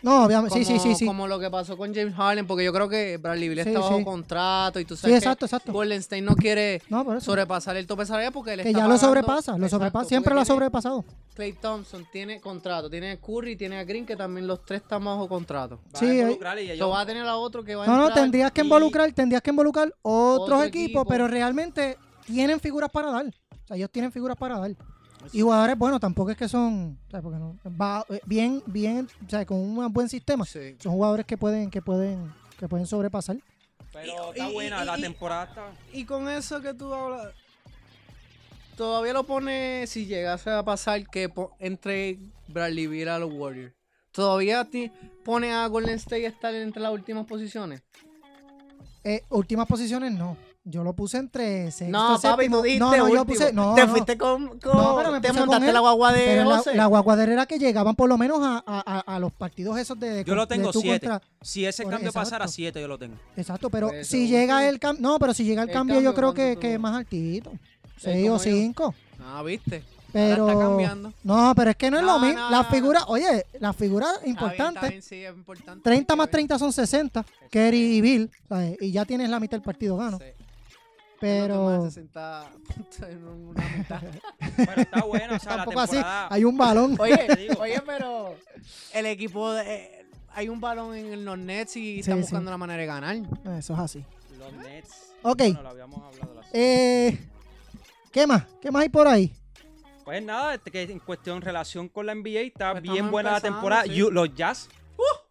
No, obviamente, sí, sí, sí, sí. Como lo que pasó con James Harden, porque yo creo que Bradley Sí, está bajo sí. contrato y tú Sí, sabes que exacto, exacto. Golden State no quiere No, sobrepasar el tope salarial porque él Que está ya lo pagando- sobrepasa, lo Exacto, sobrepasa, siempre lo ha sobrepasado. Clay Thompson tiene contrato, tiene a Curry, tiene a Green, que también los tres están bajo contrato. Va a Sí, y Eso va a tener a otro que va a No, no, tendrías que involucrar, tendrías que involucrar otros Otro equipos, equipo. pero realmente tienen figuras para dar. O sea, ellos tienen figuras para dar. Y jugadores, bueno, tampoco es que son, o sea, porque no, va, eh, bien, bien, o sea, con un buen sistema. Sí. Son jugadores que pueden, que pueden, que pueden sobrepasar. Pero Y- está y- buena, y- la y- temporada está... Y con eso que tú hablas, todavía lo pone, si llegase a pasar que entre Bradley Beal a los Warriors, todavía ti- pone a Golden State a estar entre las últimas posiciones. Eh, últimas posiciones no. Yo lo puse entre sexto, No, papi, séptimo. tú dijiste no, no, yo puse, no, te no. fuiste con, con- No, pero me te puse con montaste él, la guagua de Pero la, José. la guaguadera era que llegaban por lo menos a, a- a- a los partidos esos de, de Yo lo de tengo tú 7. contra- Si ese Por- cambio pasara exacto. 7, yo lo tengo. Exacto, pero Pues si llega el cambio, no, pero si llega el, El cambio, yo cambio, creo que, ¿cuánto que tú- es más altito. 6 o yo. 5. Ah, viste. Pero está cambiando. no, pero es que no es No, lo mismo. no, Las no. figuras, oye, las figuras Está bien, importantes, está bien, sí, es importante. 30 Hay que más ver. 30 son 60, Kerry y Bill, ¿sabes? y ya tienes la mitad del partido gano. Sí. Pero toma 60 puntos en una mitad. Pero está bueno, o sea, la así, temporada... hay un balón. Oye, oye, pero el equipo de, hay un balón en los Nets y Sí, están sí. buscando la manera de ganar. Eso es así. Los Nets. Ok. Bueno, lo habíamos hablado la- Eh, ¿Qué más? ¿Qué más hay por ahí? Pues nada, este, que en cuestión relación con la NBA está Pues bien buena la temporada. sí. Los Jazz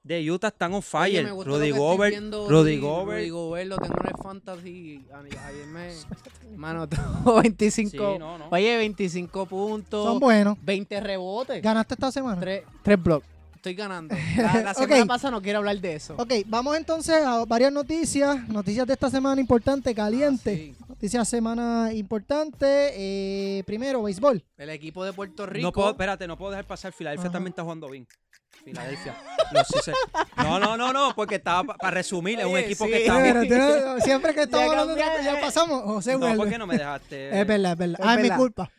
de Utah están on Oye, fire. Rudy Gobert, Rudy Gobert. Rudy Gobert lo tengo en el fantasy. Ayer me. Mano, tuvo 25. Sí, no, no. Oye, 25 puntos. Son buenos. 20 rebotes. ¿Ganaste esta semana? 3, blocks. Estoy ganando. La, la Ok. semana pasada no quiero hablar de eso. Ok, vamos entonces a varias noticias. Noticias de esta semana importante, caliente. Ah, sí. Noticias semana importante. Eh, primero, béisbol. El equipo de Puerto Rico. No puedo, espérate, no puedo dejar pasar. Filadelfia Ajá. también está jugando bien. Filadelfia. Sixers. no, no, no, no, porque estaba para resumir, es un Oye, equipo sí. que está. No, siempre que estamos Ya hablando de cambié. ya pasamos. José No, vuelve. ¿por qué no me dejaste? Es verdad, es verdad. Es Ah, es mi verdad. culpa.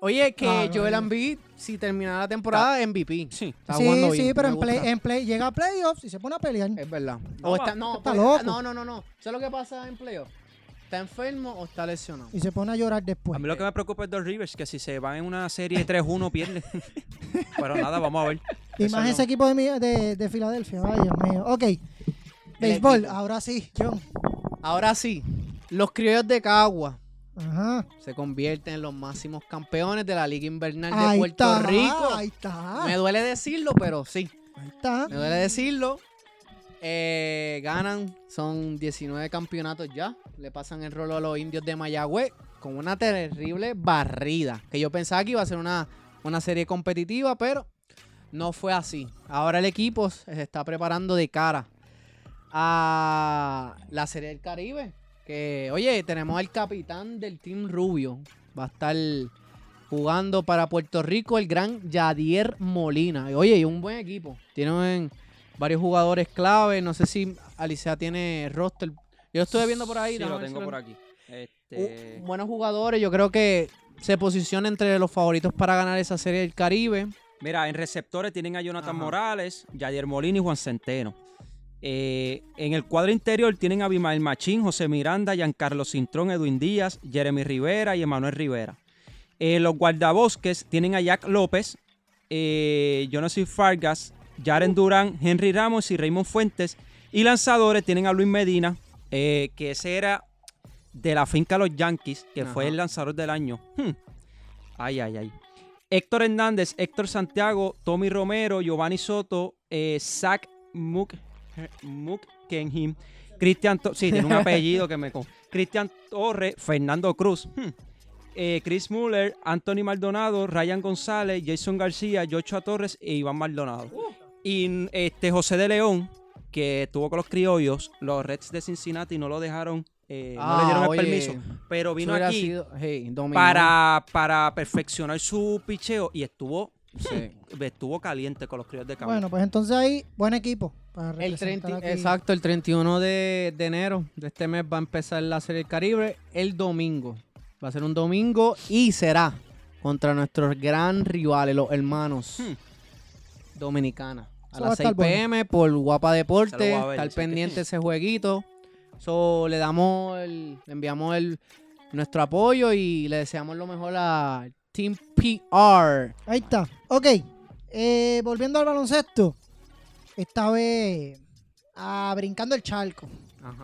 Oye, que Ah, no, Joel no. Embiid, si terminara la temporada, MVP. Sí. Está sí, jugando sí, bien, pero me en play, gusta. en play llega a playoffs y se pone a pelear. Es verdad. No, o está, no, está pues, loco. no, no, no, no. ¿Sabes lo que pasa en playoff? ¿Está enfermo o está lesionado? Y se pone a llorar después. A mí lo que me preocupa es Dos Rivers, que si se van en una serie 3-1 pierde. Pero nada, vamos a ver. Y Eso más no. ese equipo de, mi- de, de Filadelfia. Ay, Dios mío. Ok. Béisbol, ahora sí, John. Ahora sí, los criollos de Cagua Ajá. se convierten en los máximos campeones de la Liga Invernal de Ahí Puerto está, Rico. Ahí está. Me duele decirlo, pero sí. Ahí está. Me duele decirlo. Eh, ganan, son 19 campeonatos ya. Le pasan el rolo a los indios de Mayagüez con una terrible barrida. Que yo pensaba que iba a ser una, una serie competitiva, pero no fue así. Ahora el equipo se está preparando de cara a la serie del Caribe. Que, oye, tenemos al capitán del Team Rubio. Va a estar jugando para Puerto Rico el gran Yadier Molina. Oye, y un buen equipo. Tienen varios jugadores clave. No sé si Alicia tiene roster. Yo lo estuve viendo por ahí. Sí, lo tengo por aquí. Uh, Este, buenos jugadores. Yo creo que se posiciona entre los favoritos para ganar esa serie del Caribe. Mira, en receptores tienen a Jonathan Ajá. Morales, Yadier Molina y Juan Centeno. Eh, en el cuadro interior tienen a Abimael Machín, José Miranda, Giancarlo Cintrón, Edwin Díaz, Jeremy Rivera y Emanuel Rivera. Eh, los guardabosques tienen a Jack López, eh, Jonas Fargas, Jaren Durán, Henry Ramos y Raymond Fuentes. Y lanzadores tienen a Luis Medina, eh, que ese era de la finca Los Yankees, que fue el lanzador del año. Hmm. Ay, ay, ay. Héctor Hernández, Héctor Santiago, Tommy Romero, Giovanni Soto, eh, Zach Muk, Cristian, To- sí, tiene un apellido que me... con- Cristian Torres, Fernando Cruz, hmm, eh, Chris Muller, Anthony Maldonado, Ryan González, Jason García, Joshua Torres e Iván Maldonado. Y este José de León, que estuvo con los criollos, los Reds de Cincinnati no lo dejaron, eh, no le dieron el Ah, oye, permiso, pero vino aquí sido- hey, dominó. para, para perfeccionar su picheo y estuvo, Sí. estuvo caliente con los criollos de Cabo. Bueno, pues entonces ahí, buen equipo. Para El representar 30, aquí. exacto, el 31 de, de enero de este mes va a empezar la Serie del Caribe el domingo. Va a ser un domingo y será contra nuestros gran rivales, los hermanos Hmm. Eso Dominicana. A a las estar 6 pm por Guapa Deporte. A ver, Estar sí. pendiente ese jueguito. So, le damos el, le enviamos el, nuestro apoyo y le deseamos lo mejor a Team PR. Ahí está. Ok. eh, volviendo al baloncesto. Esta vez ah, brincando el charco.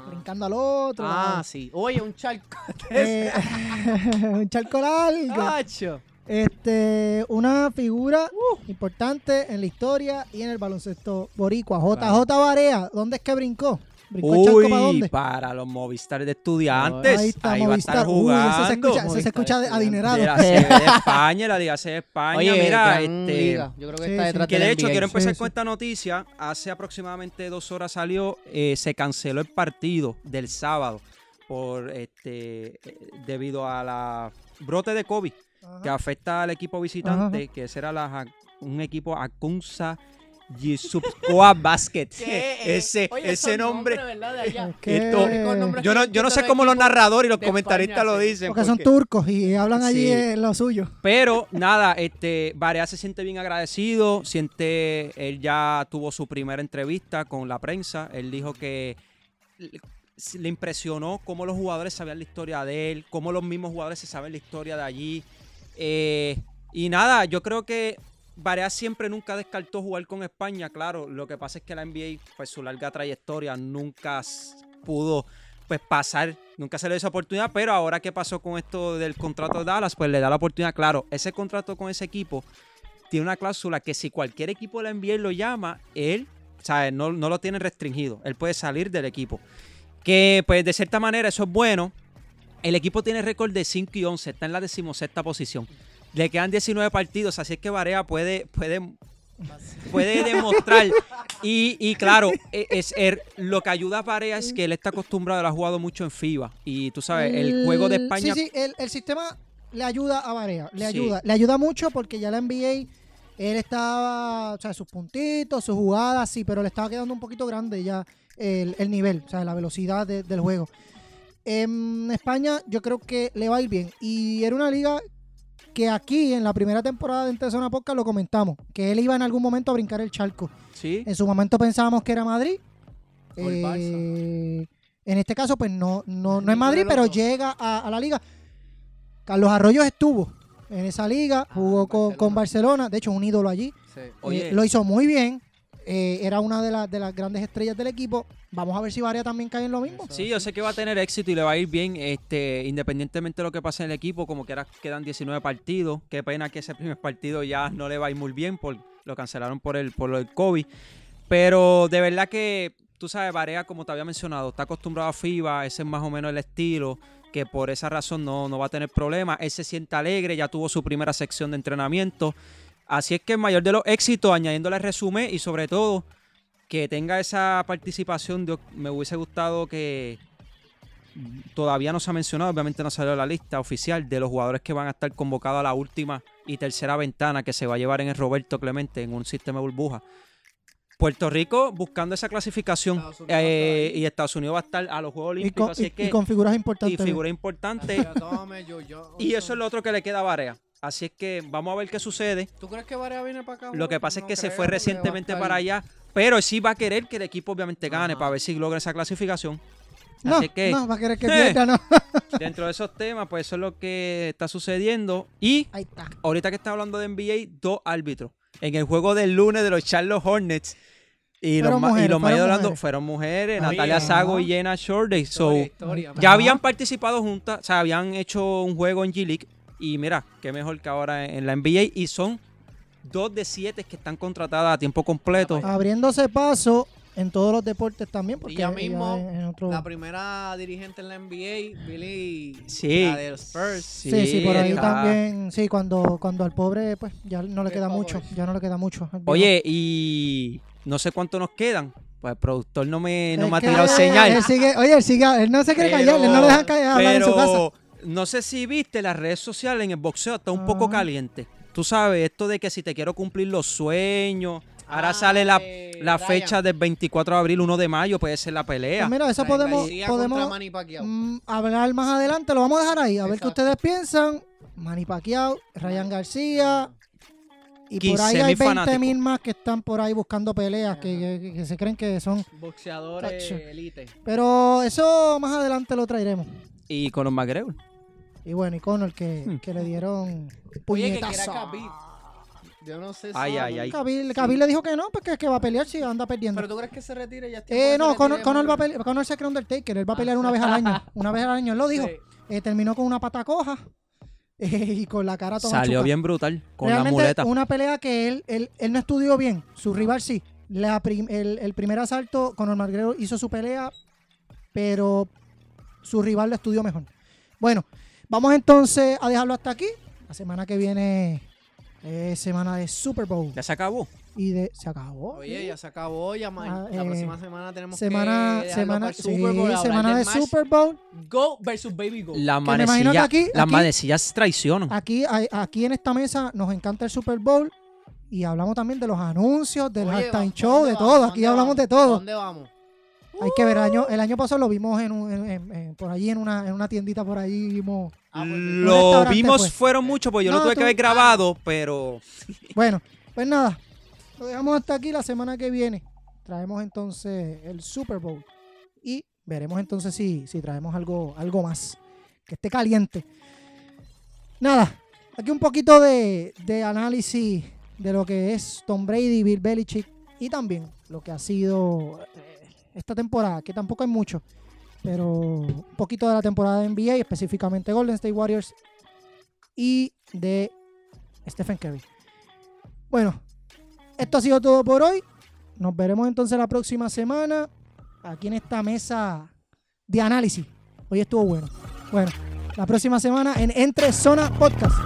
Brincando al otro. Ah, sí. Oye, un charco. Eh, un charco largo. Cacho. Este, una figura importante en la historia y en el baloncesto boricua. JJ Barea, ¿dónde es que brincó? ¿Brincó el charco para Uy, dónde? para los Movistar de estudiantes. Ahí está, va a estar Movistar. Uy, jugando. eso se escucha, eso se adinerado. de la de España, la Liga C de España. Oye, mira, gran este, liga. Yo creo que Sí, está sí. detrás que del de hecho NBA. quiero empezar Sí, con sí. esta noticia. Hace aproximadamente dos horas salió, eh, se canceló el partido del sábado por este eh, debido a la brote de COVID Ajá. que afecta al equipo visitante, que la, un equipo Akunsa Yisupcoa Basket. ¿Qué? ese Oye, ese nombre. Yo no, yo no sé cómo los narradores y los comentaristas España, lo dicen. Porque son turcos y hablan allí Sí. lo suyo. Pero nada, este Barea se siente bien agradecido, siente, él ya tuvo su primera entrevista con la prensa, él dijo que le impresionó cómo los jugadores sabían la historia de él, cómo los mismos jugadores se saben la historia de allí. Eh, y nada, yo creo que Barea siempre nunca descartó jugar con España, claro. Lo que pasa es que la NBA, pues su larga trayectoria, nunca pudo pues pasar, nunca se le dio esa oportunidad, pero ahora que pasó con esto del contrato de Dallas, pues le da la oportunidad, claro, ese contrato con ese equipo tiene una cláusula que si cualquier equipo de la NBA lo llama, él, ¿sabes? No lo tiene restringido, él puede salir del equipo. Que pues de cierta manera eso es bueno. El equipo tiene récord de 5 y 11, está en la decimosexta posición. Le quedan 19 partidos, así es que Barea puede, puede, puede demostrar. Y, y claro, e- es, er- lo que ayuda a Barea es que él está acostumbrado, él ha jugado mucho en FIBA. Y tú sabes, el juego de España. Sí, sí, el, el sistema le ayuda a Barea. Le Sí. ayuda. Le ayuda mucho porque ya la NBA, él estaba, o sea, sus puntitos, sus jugadas, sí, pero le estaba quedando un poquito grande ya el, el nivel, o sea, la velocidad de- del juego. En España yo creo que le va a ir bien. Y era una liga que aquí en la primera temporada de Entre Zona Podcast lo comentamos, que él iba en algún momento a brincar el charco. Sí. En su momento pensábamos que era Madrid. O el Barça. Eh, en este caso, pues no, no, no es Madrid, pero llega a, a la liga. Carlos Arroyos estuvo en esa liga, Ah, jugó con, Barcelona. con Barcelona, de hecho un ídolo allí. Sí. Oye. Eh, lo hizo muy bien. Eh, era una de, las de las grandes estrellas del equipo. Vamos a ver si Varia también cae en lo mismo. Sí, yo sé que va a tener éxito y le va a ir bien, este, independientemente de lo que pase en el equipo, como que ahora quedan 19 partidos. Qué pena que ese primer partido ya no le va a ir muy bien, por, lo cancelaron por el, por lo del COVID. Pero de verdad que, tú sabes, Varea, como te había mencionado, está acostumbrado a FIBA, ese es más o menos el estilo, que por esa razón no, no va a tener problemas. Él se siente alegre, ya tuvo su primera sección de entrenamiento. Así es que el mayor de los éxitos, añadiéndole el resumen y sobre todo que tenga esa participación, de- me hubiese gustado que todavía no se ha mencionado, obviamente no salió la lista oficial de los jugadores que van a estar convocados a la última y tercera ventana que se va a llevar en el Roberto Clemente en un sistema de burbuja. Puerto Rico buscando esa clasificación Estados eh, y Estados Unidos va a estar a los Juegos Y Olímpicos, con, así y- que y con figuras y importantes. figura importante. Mira, tome, yo- yo- y eso es lo otro que le queda a Barea. Así es que vamos a ver qué sucede. ¿Tú crees que Varea viene para acá? Lo que pasa es que se fue recientemente para allá, pero sí va a querer que el equipo obviamente gane Ajá. para ver si logra esa clasificación. No, Así que no, va a querer que Eh. pierda, no. dentro de esos temas, pues eso es lo que está sucediendo. Y Ahí está. ahorita que está hablando de NBA, dos árbitros. En el juego del lunes de los Charlotte Hornets. Y Fueron los, ma- y mujeres, los fueron mujeres. fueron mujeres, Natalia. Sago y Jenna Shorday. So, Historia, ya habían participado juntas, o sea, habían hecho un juego en G-League. Y mira, qué mejor que ahora en la NBA. Y son dos de siete que están contratadas a tiempo completo. Abriéndose paso en todos los deportes también. Porque Y ya mismo, en- en otro- La primera dirigente en la NBA, Billy, Sí. la de los Spurs. Sí, sí, por ahí está. también. Sí, cuando, cuando al pobre, pues ya no le queda favor. mucho. Ya no le queda mucho. Oye, y no sé cuánto nos quedan. Pues el productor no me, no me ha tirado él señal. sigue- oye, él sigue, él no se quiere Pero- callar, él no lo dejan callar, hablar en su casa. No sé si viste las redes sociales en el boxeo, está un poco Ajá. caliente. Tú sabes, esto de que si te quiero cumplir los sueños. Ahora Ah, sale la, eh, la fecha del 24 de abril, 1 de mayo, puede ser la pelea. Pues mira, eso podemos, podemos mm, hablar más adelante, lo vamos a dejar ahí, a ver qué ustedes piensan. Manny Pacquiao, Ryan García. Y por ahí 15.000 hay 20 fanáticos. mil más que están por ahí buscando peleas, que, que- que se creen que son. Boxeadores elite. Pero eso más adelante lo traeremos. Y con los McGregor. Y bueno, y Conor que, Hmm. que le dieron puñetazo. Yo no sé si... Ay, ay, ay. Khabib, Khabib le dijo que no, porque es que va a pelear si anda perdiendo. Pero tú crees que se retire ya es tiempo Eh, no, Conor, Conor va a pelear, Conor se cree Undertaker, él va a Ah. pelear una vez al año, una vez al año, él lo dijo. Sí. Eh, terminó con una pata coja eh, y con la cara toda Salió bien brutal, con Realmente, la muleta. una pelea que él, él, él no estudió bien, su rival sí. La prim- el, el primer asalto, Conor McGregor hizo su pelea, pero su rival lo estudió mejor. Bueno, vamos entonces a dejarlo hasta aquí. La semana que viene es semana de Super Bowl. Ya se acabó. Y de. Se acabó. Oye, ya se acabó. Ya Ah, la eh, próxima semana tenemos semana, que semana, para el sí, Super Bowl, hablar semana de Super Bowl. Go versus Baby Go. Las Que me imagino que manecillas, aquí- las aquí- manecillas traicionan. Aquí, hay- aquí en esta mesa nos encanta el Super Bowl y hablamos también de los anuncios, del halftime ¿dónde show, de vamos? todo. Aquí ¿Dónde hablamos de todo. ¿Dónde vamos? Hay que ver, el año, el año pasado lo vimos en, un- en- en- en- por allí en una, en una tiendita por ahí vimos. Ah, pues, Lo vimos, fue. fueron muchos, pues yo No, lo tuve tú- que haber grabado, pero Bueno, pues nada, lo dejamos hasta aquí la semana que viene. Traemos entonces el Super Bowl y veremos entonces si, si traemos algo, algo más que esté caliente. Nada, aquí un poquito de, de análisis de lo que es Tom Brady, Bill Belichick y también lo que ha sido esta temporada, que tampoco hay mucho, pero un poquito de la temporada de NBA, específicamente Golden State Warriors y de Stephen Curry. Bueno, esto ha sido todo por hoy. Nos veremos entonces la próxima semana aquí en esta mesa de análisis. Hoy estuvo bueno. Bueno, la próxima semana en Entre Zona Podcast.